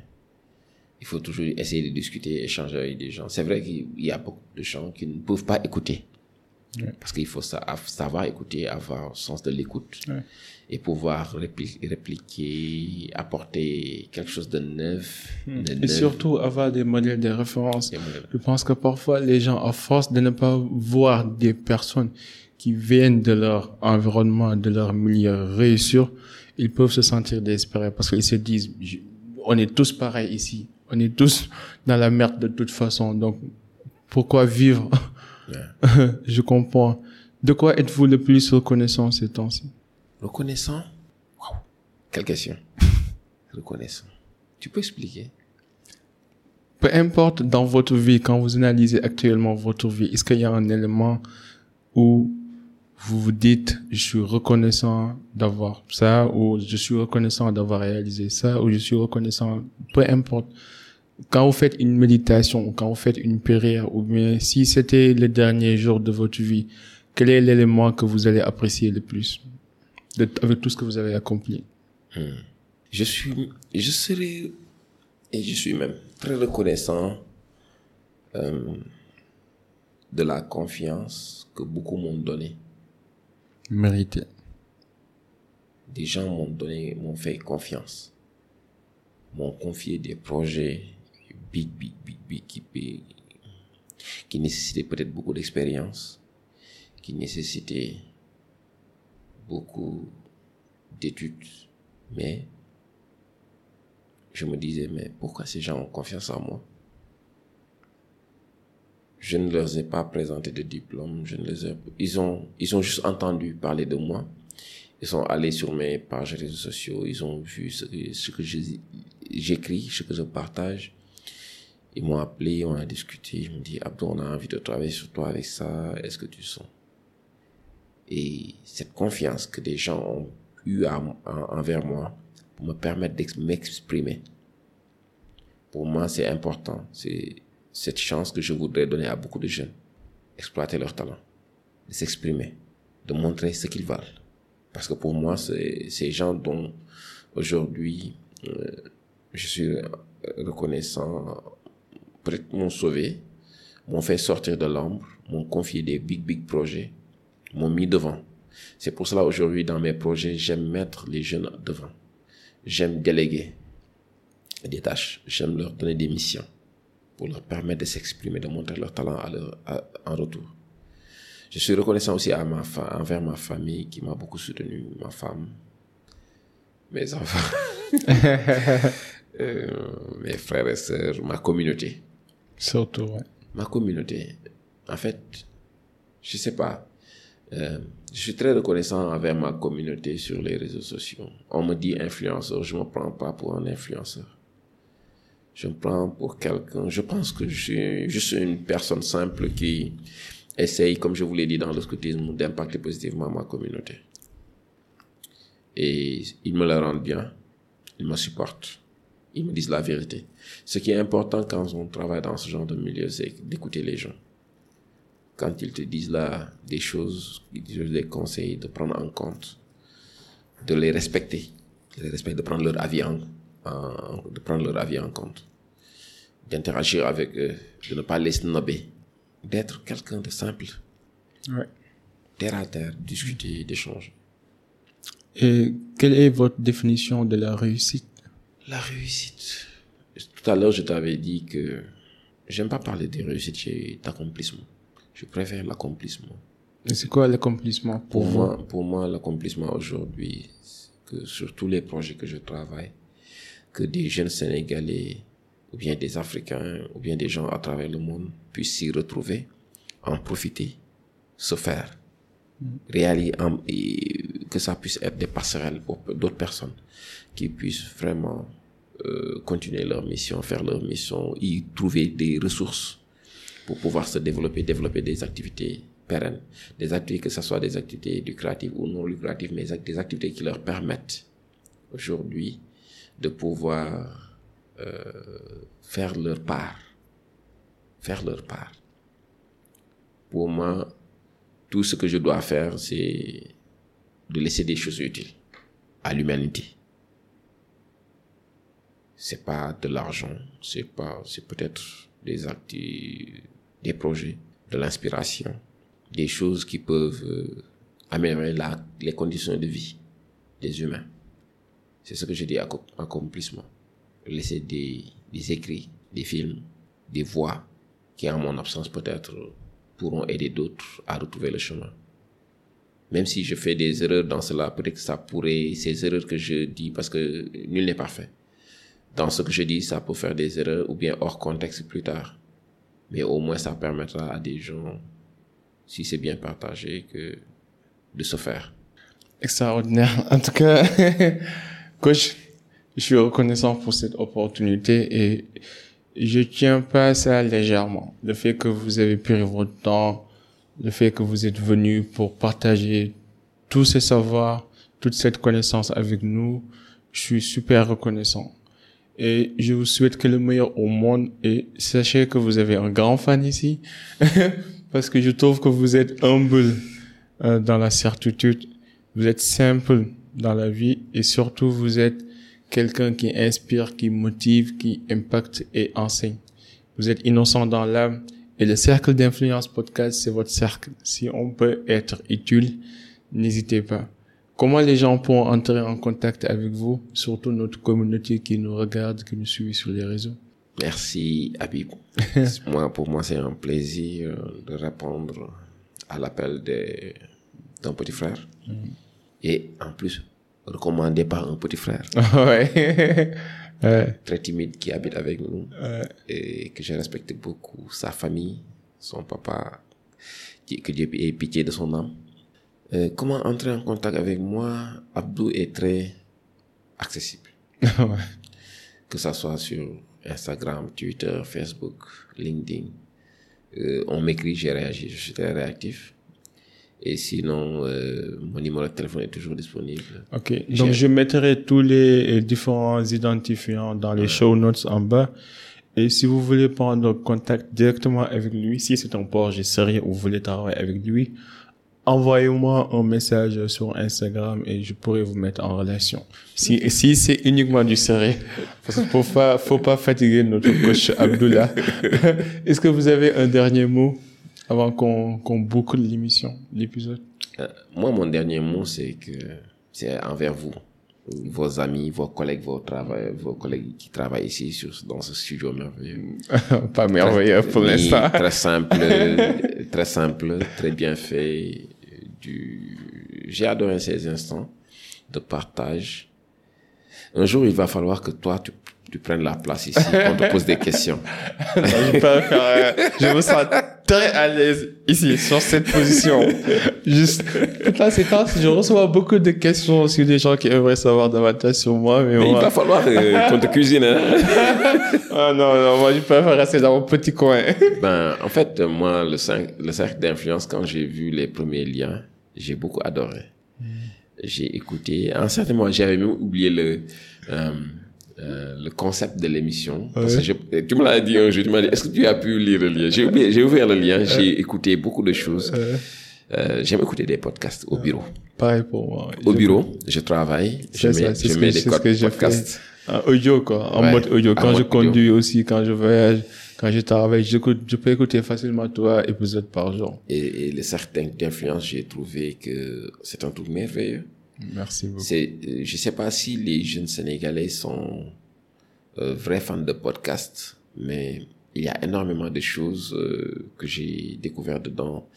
Il faut toujours essayer de discuter, échanger avec des gens. C'est vrai qu'il y a beaucoup de gens qui ne peuvent pas écouter. Parce qu'il faut sa- savoir écouter, avoir le sens de l'écoute Ouais. et pouvoir répli- répliquer, apporter quelque chose de neuf. de Et neuf. surtout avoir des modèles de référence. Modèles. Je pense que parfois les gens, à force de ne pas voir des personnes qui viennent de leur environnement, de leur milieu réussir, ils peuvent se sentir désespérés parce qu'ils se disent, on est tous pareils ici. On est tous dans la merde de toute façon. Donc, pourquoi vivre? Je comprends. De quoi êtes-vous le plus reconnaissant ces temps-ci? Reconnaissant? Wow. Quelle question. reconnaissant. Tu peux expliquer? Peu importe dans votre vie, quand vous analysez actuellement votre vie, est-ce qu'il y a un élément où vous vous dites, je suis reconnaissant d'avoir ça, ou je suis reconnaissant d'avoir réalisé ça, ou je suis reconnaissant, peu importe. Quand vous faites une méditation, quand vous faites une prière, ou bien si c'était le dernier jour de votre vie, quel est l'élément que vous allez apprécier le plus avec tout ce que vous avez accompli? Hmm. Je suis, je serai, et je suis même très reconnaissant euh, de la confiance que beaucoup m'ont donnée Mérité. Des gens m'ont donné, m'ont fait confiance. M'ont confié des projets big, big, big, big, qui, nécessitaient peut-être beaucoup d'expérience, qui nécessitaient beaucoup d'études. Mais je me disais, mais pourquoi ces gens ont confiance en moi? Je ne leur ai pas présenté de diplôme. Je ne les ai, ils ont, ils ont juste entendu parler de moi. Ils sont allés sur mes pages réseaux sociaux. Ils ont vu ce, que j'écris, ce que je partage. Ils m'ont appelé, on a discuté. Ils m'ont dit, Abdou, on a envie de travailler sur toi avec ça. Est-ce que tu sens? Et cette confiance que des gens ont eu envers moi pour me permettre de m'exprimer. Pour moi, c'est important. C'est, cette chance que je voudrais donner à beaucoup de jeunes. Exploiter leur talent, de s'exprimer, de montrer ce qu'ils valent. Parce que pour moi, ces gens dont aujourd'hui euh, je suis reconnaissant, m'ont sauvé, m'ont fait sortir de l'ombre, m'ont confié des big, big projets, m'ont mis devant. C'est pour cela aujourd'hui dans mes projets, j'aime mettre les jeunes devant. J'aime déléguer des tâches, j'aime leur donner des missions pour leur permettre de s'exprimer, de montrer leur talent à leur, en retour. Je suis reconnaissant aussi à ma envers ma famille qui m'a beaucoup soutenu, ma femme, mes enfants, euh, mes frères et sœurs, ma communauté. Surtout, ouais. Ma communauté. En fait, je sais pas. Euh, je suis très reconnaissant envers ma communauté sur les réseaux sociaux. On me dit influenceur, je me prends pas pour un influenceur je me prends pour quelqu'un. Je pense que je suis juste une personne simple qui essaye, comme je vous l'ai dit dans le scoutisme, d'impacter positivement ma communauté. Et ils me le rendent bien. Ils me supportent. Ils me disent la vérité. Ce qui est important quand on travaille dans ce genre de milieu, c'est d'écouter les gens. Quand ils te disent là des choses, ils disent des conseils, de prendre en compte, de les respecter, les respecter, de prendre leur avis en, de prendre leur avis en compte, d'interagir avec eux, de ne pas les snobber, d'être quelqu'un de simple. Ouais. Terre à terre, discuter, d'échanger. Et quelle est votre définition de la réussite? La réussite. Tout à l'heure, je t'avais dit que j'aime pas parler de réussite et d'accomplissement. Je préfère l'accomplissement. Et c'est quoi l'accomplissement pour, pour moi Pour moi, l'accomplissement aujourd'hui, que sur tous les projets que je travaille, que des jeunes Sénégalais, ou bien des Africains, ou bien des gens à travers le monde puissent s'y retrouver, en profiter, se faire, réaliser, que ça puisse être des passerelles pour d'autres personnes qui puissent vraiment euh, continuer leur mission, faire leur mission, y trouver des ressources pour pouvoir se développer, développer des activités pérennes, des activités que ce soit des activités lucratives ou non lucratives, mais des activités qui leur permettent aujourd'hui de pouvoir euh, faire leur part. Faire leur part. Pour moi, tout ce que je dois faire, c'est de laisser des choses utiles à l'humanité. C'est pas de l'argent, c'est pas, c'est peut-être des actes, des projets, de l'inspiration, des choses qui peuvent euh, améliorer les conditions de vie des humains. C'est ce que je dis accomplissement. Laisser des, des écrits, des films, des voix qui, en mon absence peut-être, pourront aider d'autres à retrouver le chemin. Même si je fais des erreurs dans cela, peut-être que ça pourrait, ces erreurs que je dis, parce que nul n'est parfait. Dans ce que je dis, ça peut faire des erreurs ou bien hors contexte plus tard. Mais au moins, ça permettra à des gens, si c'est bien partagé, que de se faire. Extraordinaire. En tout cas, coach, je suis reconnaissant pour cette opportunité et je tiens pas ça légèrement. Le fait que vous avez pris votre temps, le fait que vous êtes venu pour partager tous ces savoirs, toute cette connaissance avec nous, je suis super reconnaissant. Et je vous souhaite que le meilleur au monde et sachez que vous avez un grand fan ici parce que je trouve que vous êtes humble euh, dans la certitude, vous êtes simple dans la vie et surtout vous êtes quelqu'un qui inspire, qui motive, qui impacte et enseigne. Vous êtes innocent dans l'âme et le cercle d'influence podcast, c'est votre cercle. Si on peut être utile, n'hésitez pas. Comment les gens pourront entrer en contact avec vous, surtout notre communauté qui nous regarde, qui nous suit sur les réseaux? Merci, Habib. moi, pour moi, c'est un plaisir de répondre à l'appel d'un petit frère. Mm. Et en plus, recommandé par un petit frère. ouais. Très timide qui habite avec nous. Et que je respecte beaucoup. Sa famille, son papa, que Dieu ait pitié de son âme. Euh, comment entrer en contact avec moi? Abdou est très accessible. Que ça soit sur Instagram, Twitter, Facebook, LinkedIn. Euh, on m'écrit, j'ai réagi, je suis très réactif. Et sinon, euh, mon numéro de téléphone est toujours disponible. Ok. Donc, je mettrai tous les différents identifiants dans les show notes en bas. Et si vous voulez prendre contact directement avec lui, si c'est un projet sérieux ou vous voulez travailler avec lui, envoyez-moi un message sur Instagram et je pourrai vous mettre en relation. Si, si c'est uniquement du sérieux, parce qu'il faut pas, faut pas fatiguer notre coach Abdullah. Est-ce que vous avez un dernier mot? Avant qu'on qu'on boucle l'émission, l'épisode euh, Moi, mon dernier mot, c'est que c'est envers vous, vos amis, vos collègues, vos, travail, vos collègues qui travaillent ici sur, dans ce studio merveilleux. Pas merveilleux pour l'instant. Très simple, très simple, très bien fait. Du... J'ai adoré ces instants de partage. Un jour, il va falloir que toi, tu tu prennes la place ici, on te pose des questions. je, faire, je me sens très à l'aise ici, sur cette position. Juste, toute la séquence, je reçois beaucoup de questions sur des gens qui aimeraient savoir davantage sur moi. Mais, il va falloir euh, qu'on te cuisine. Hein? ah non, non, moi je préfère rester dans mon petit coin. ben, en fait, moi, le, le cercle d'influence, quand j'ai vu les premiers liens, j'ai beaucoup adoré. Hmm. J'ai écouté. Un certain moment, j'avais même oublié le... Euh, euh, le concept de l'émission. tu me l'as dit un jour, tu m'as dit, est-ce que tu as pu lire le lien? J'ai j'ai ouvert le lien, j'ai écouté beaucoup de choses. Euh, J'aime écouter des podcasts au bureau. Pareil pour moi. Au bureau, je travaille, je mets, je mets des podcasts. En audio, quoi. En mode audio. Quand je conduis aussi, quand je voyage, quand je travaille, je peux écouter facilement trois épisodes par jour. Et, et les certains d'influence, j'ai trouvé que c'est un truc merveilleux. Merci beaucoup. Euh, je sais pas si les jeunes Sénégalais sont euh, vrais fans de podcasts, mais il y a énormément de choses euh, que j'ai découvert dedans.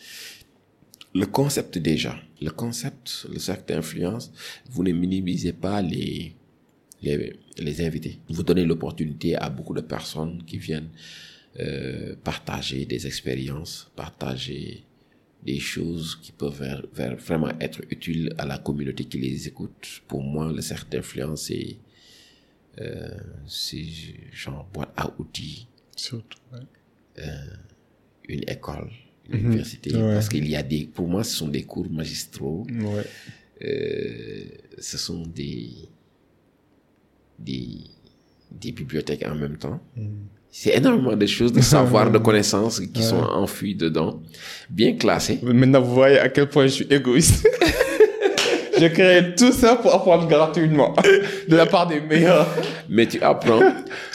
Le concept déjà, le concept, le cercle d'influence, vous ne minimisez pas les, les, les invités. Vous donnez l'opportunité à beaucoup de personnes qui viennent partager des expériences, partager des choses qui peuvent vraiment être utiles à la communauté qui les écoute. Pour moi, le cercle d'influence, c'est euh, genre boîte à outils. Surtout, euh, une école, une mhm. université. Parce qu'il y a des... Pour moi, ce sont des cours magistraux. Ouais. Euh, ce sont des, des, des bibliothèques en même temps. Mhm. C'est énormément de choses, de savoir, de connaissances qui sont enfuies dedans, bien classées. Maintenant, vous voyez à quel point je suis égoïste. je crée tout ça pour apprendre gratuitement, de la part des meilleurs. Mais tu apprends,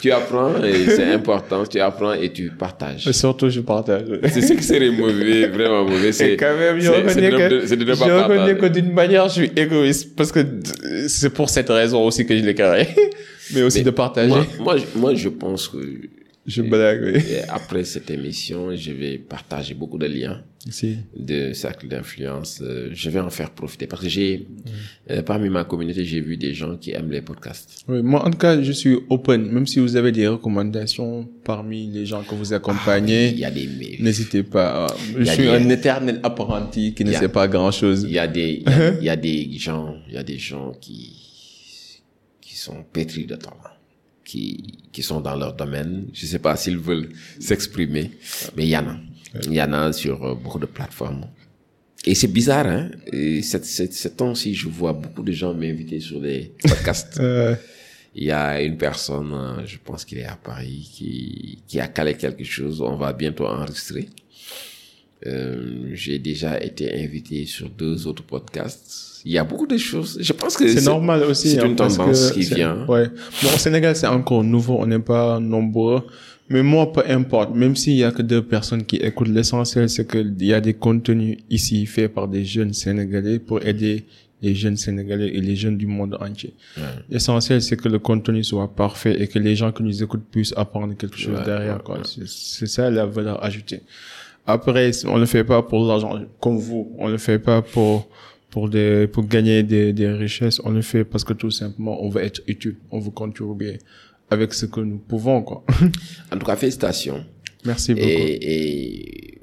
tu apprends et c'est important, tu apprends et tu partages. Et surtout, je partage. C'est ce qui serait mauvais, vraiment mauvais. C'est quand même, je reconnais que, je reconnais que d'une manière, je suis égoïste parce que c'est pour cette raison aussi que je l'ai créé, mais aussi de partager. Moi, moi, moi, je pense que Je blague, oui. Et après cette émission, je vais partager beaucoup de liens Si. de cercles d'influence. Euh, Je vais en faire profiter parce que j'ai, euh, parmi ma communauté, j'ai vu des gens qui aiment les podcasts. Oui, moi, en tout cas, je suis open. Même si vous avez des recommandations parmi les gens que vous accompagnez, Il y a des mails. n'hésitez pas. Je suis des- un éternel apprenti qui ne a- sait pas grand chose. Il y a des, il y a, il y a des gens, il y a des gens qui, qui sont pétris de talent, qui, qui sont dans leur domaine. Je sais pas s'ils veulent s'exprimer, mais il y en a. Il y en a sur euh, beaucoup de plateformes. Et c'est bizarre, hein. Et cette, cette, ce temps-ci, je vois beaucoup de gens m'inviter sur des podcasts. Il y a une personne, euh, je pense qu'il est à Paris, qui, qui a calé quelque chose. On va bientôt enregistrer. Euh, j'ai déjà été invité sur deux autres podcasts. Il y a beaucoup de choses. Je pense que c'est normal aussi. C'est hein, une tendance qui vient. Ouais. Bon, au Sénégal, c'est encore nouveau. On n'est pas nombreux. Mais moi, peu importe. Même s'il y a que deux personnes qui écoutent, l'essentiel, c'est qu'il y a des contenus ici faits par des jeunes Sénégalais pour aider les jeunes Sénégalais et les jeunes du monde entier. L'essentiel, c'est que le contenu soit parfait et que les gens qui nous écoutent puissent apprendre quelque chose Ouais, derrière, ouais, quoi. C'est- C'est ça la valeur ajoutée. Après, on le fait pas pour l'argent, comme vous. On le fait pas pour, pour des, pour gagner des, des richesses. On le fait parce que tout simplement, on veut être utile. On veut contribuer avec ce que nous pouvons, quoi. En tout cas, félicitations. Merci beaucoup. Et, et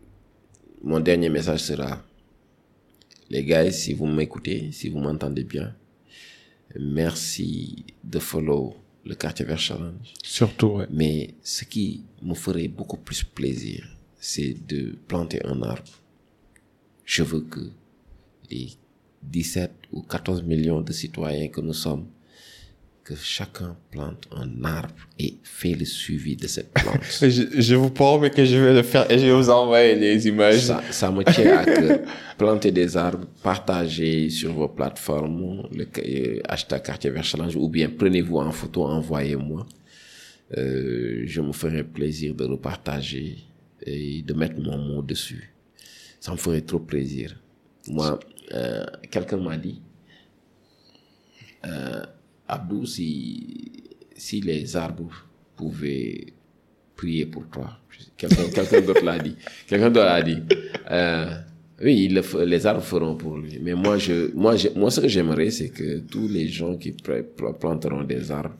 mon dernier message sera, les gars, si vous m'écoutez, si vous m'entendez bien, merci de follow le Quartier Vert Challenge. Surtout, ouais. Mais ce qui me ferait beaucoup plus plaisir, c'est de planter un arbre. Je veux que les 17 ou 14 millions de citoyens que nous sommes, que chacun plante un arbre et fait le suivi de cette plante. Je, je vous promets que je vais le faire et je vais vous envoyer les images. Ça, ça me tient à cœur. Planter des arbres, partager sur vos plateformes le euh, hashtag quartier vert challenge ou bien prenez-vous en photo, envoyez-moi. Euh, je me ferai plaisir de le partager et de mettre mon mot dessus. Ça me ferait trop plaisir. Moi, euh, quelqu'un m'a dit, euh, Abdou, si, si les arbres pouvaient prier pour toi. Quelqu'un d'autre l'a dit. Quelqu'un d'autre l'a dit. Euh, oui, le les arbres feront pour lui. Mais moi, je, moi, je, moi, ce que j'aimerais, c'est que tous les gens qui planteront des arbres,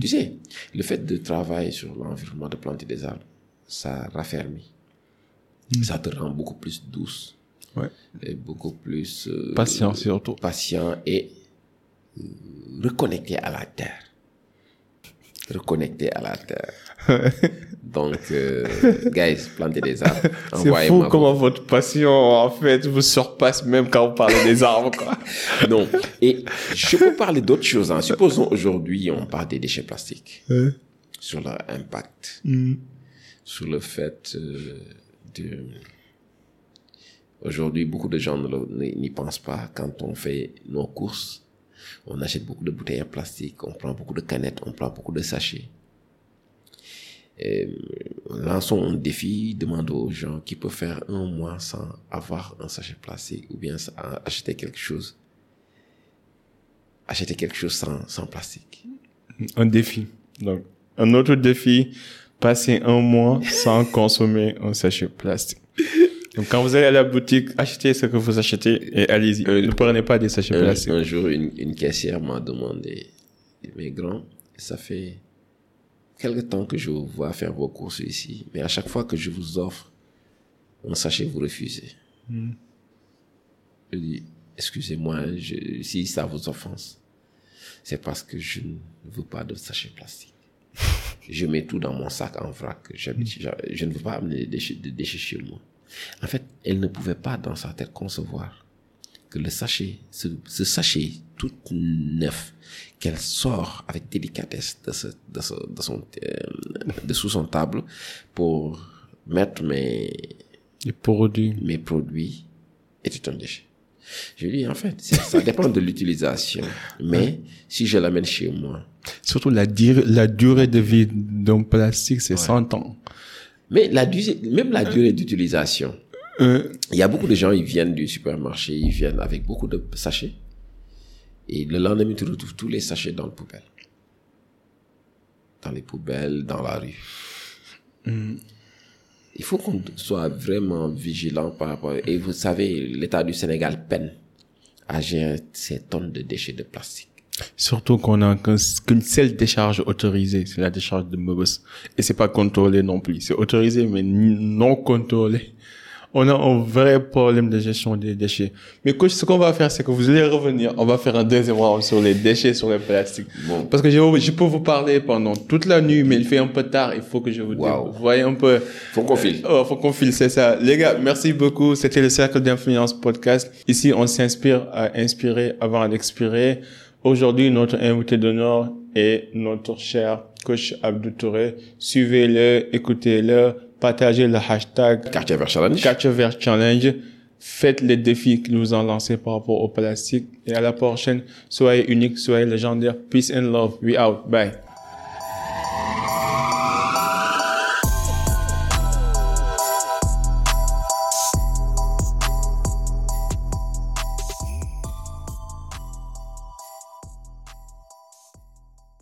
tu sais, le fait de travailler sur l'environnement, de planter des arbres, ça raffermit. Ça te rend beaucoup plus douce. Ouais. Et beaucoup plus euh, Patient surtout. patient et reconnecté à la terre. Reconnecté à la terre. Donc, euh, guys, plantez des arbres. C'est fou comment votre passion, en fait, vous surpasse même quand vous parlez des arbres, quoi. Non. Et je peux parler d'autres choses. hein. Supposons aujourd'hui, on parle des déchets plastiques, sur leur impact, sur le fait euh, de... Aujourd'hui, beaucoup de gens n'y pensent pas quand on fait nos courses. On achète beaucoup de bouteilles en plastique, on prend beaucoup de canettes, on prend beaucoup de sachets. Et, euh, lançons un défi, demandons aux gens qui peuvent faire un mois sans avoir un sachet plastique ou bien acheter quelque chose. Acheter quelque chose sans, sans plastique. Un défi. Donc, un autre défi, passer un mois sans consommer un sachet plastique. Donc, quand vous allez à la boutique, achetez ce que vous achetez et allez-y. Euh, ne prenez pas des sachets Un, plastiques. un jour, une, une caissière m'a demandé, mais grand, ça fait quelque temps que je vous vois faire vos courses ici, mais à chaque fois que je vous offre un sachet, vous refusez. Je dis, excusez-moi, si ça vous offense, c'est parce que je ne veux pas de sachet plastique. je mets tout dans mon sac en vrac. J'habite- je, je ne veux pas amener des déchets, des déchets chez moi. En fait, elle ne pouvait pas dans sa tête concevoir que le sachet, ce, ce sachet tout neuf, qu'elle sort avec délicatesse de, ce, de, ce, de, son, euh, de sous son table pour mettre mes, Les produits. mes produits, était un déchet. Je lui dis, en fait, ça, dépend de l'utilisation. Mais si je l'amène chez moi, Surtout la, la durée de vie d'un plastique, c'est 100 ans. Mais la, durée- même la durée d'utilisation, Euh, Il y a beaucoup de gens, ils viennent du supermarché, ils viennent avec beaucoup de sachets. Et le lendemain, tu retrouves tous les sachets dans le poubelle. Dans les poubelles, dans la rue. Il faut qu'on soit vraiment vigilant par rapport. Et vous savez, l'État du Sénégal peine à gérer ces tonnes de déchets de plastique. Surtout qu'on a qu'un- qu'une seule décharge autorisée, c'est la décharge de Mobus. Et c'est pas contrôlé non plus. C'est autorisé, mais non contrôlé. On a un vrai problème de gestion des déchets. Mais coach, ce qu'on va faire, c'est que vous allez revenir. On va faire un deuxième round sur les déchets, sur les plastiques. Bon. Parce que je, je peux vous parler pendant toute la nuit, mais il fait un peu tard. Il faut que je vous dise. Wow. Vous voyez un peu. Faut qu'on file. Oh, faut qu'on file, c'est ça. Les gars, merci beaucoup. C'était le Cercle d'Influence Podcast. Ici, on s'inspire à inspirer avant d'expirer. Aujourd'hui, notre invité d'honneur est notre cher coach Abdou Touré. Suivez-le, écoutez-le, partagez le hashtag Quartier vers challenge. Vert Challenge. Faites les défis qu'ils nous ont lancés par rapport au plastique. Et à la prochaine, soyez unique, soyez légendaire. Peace and love. We out. Bye.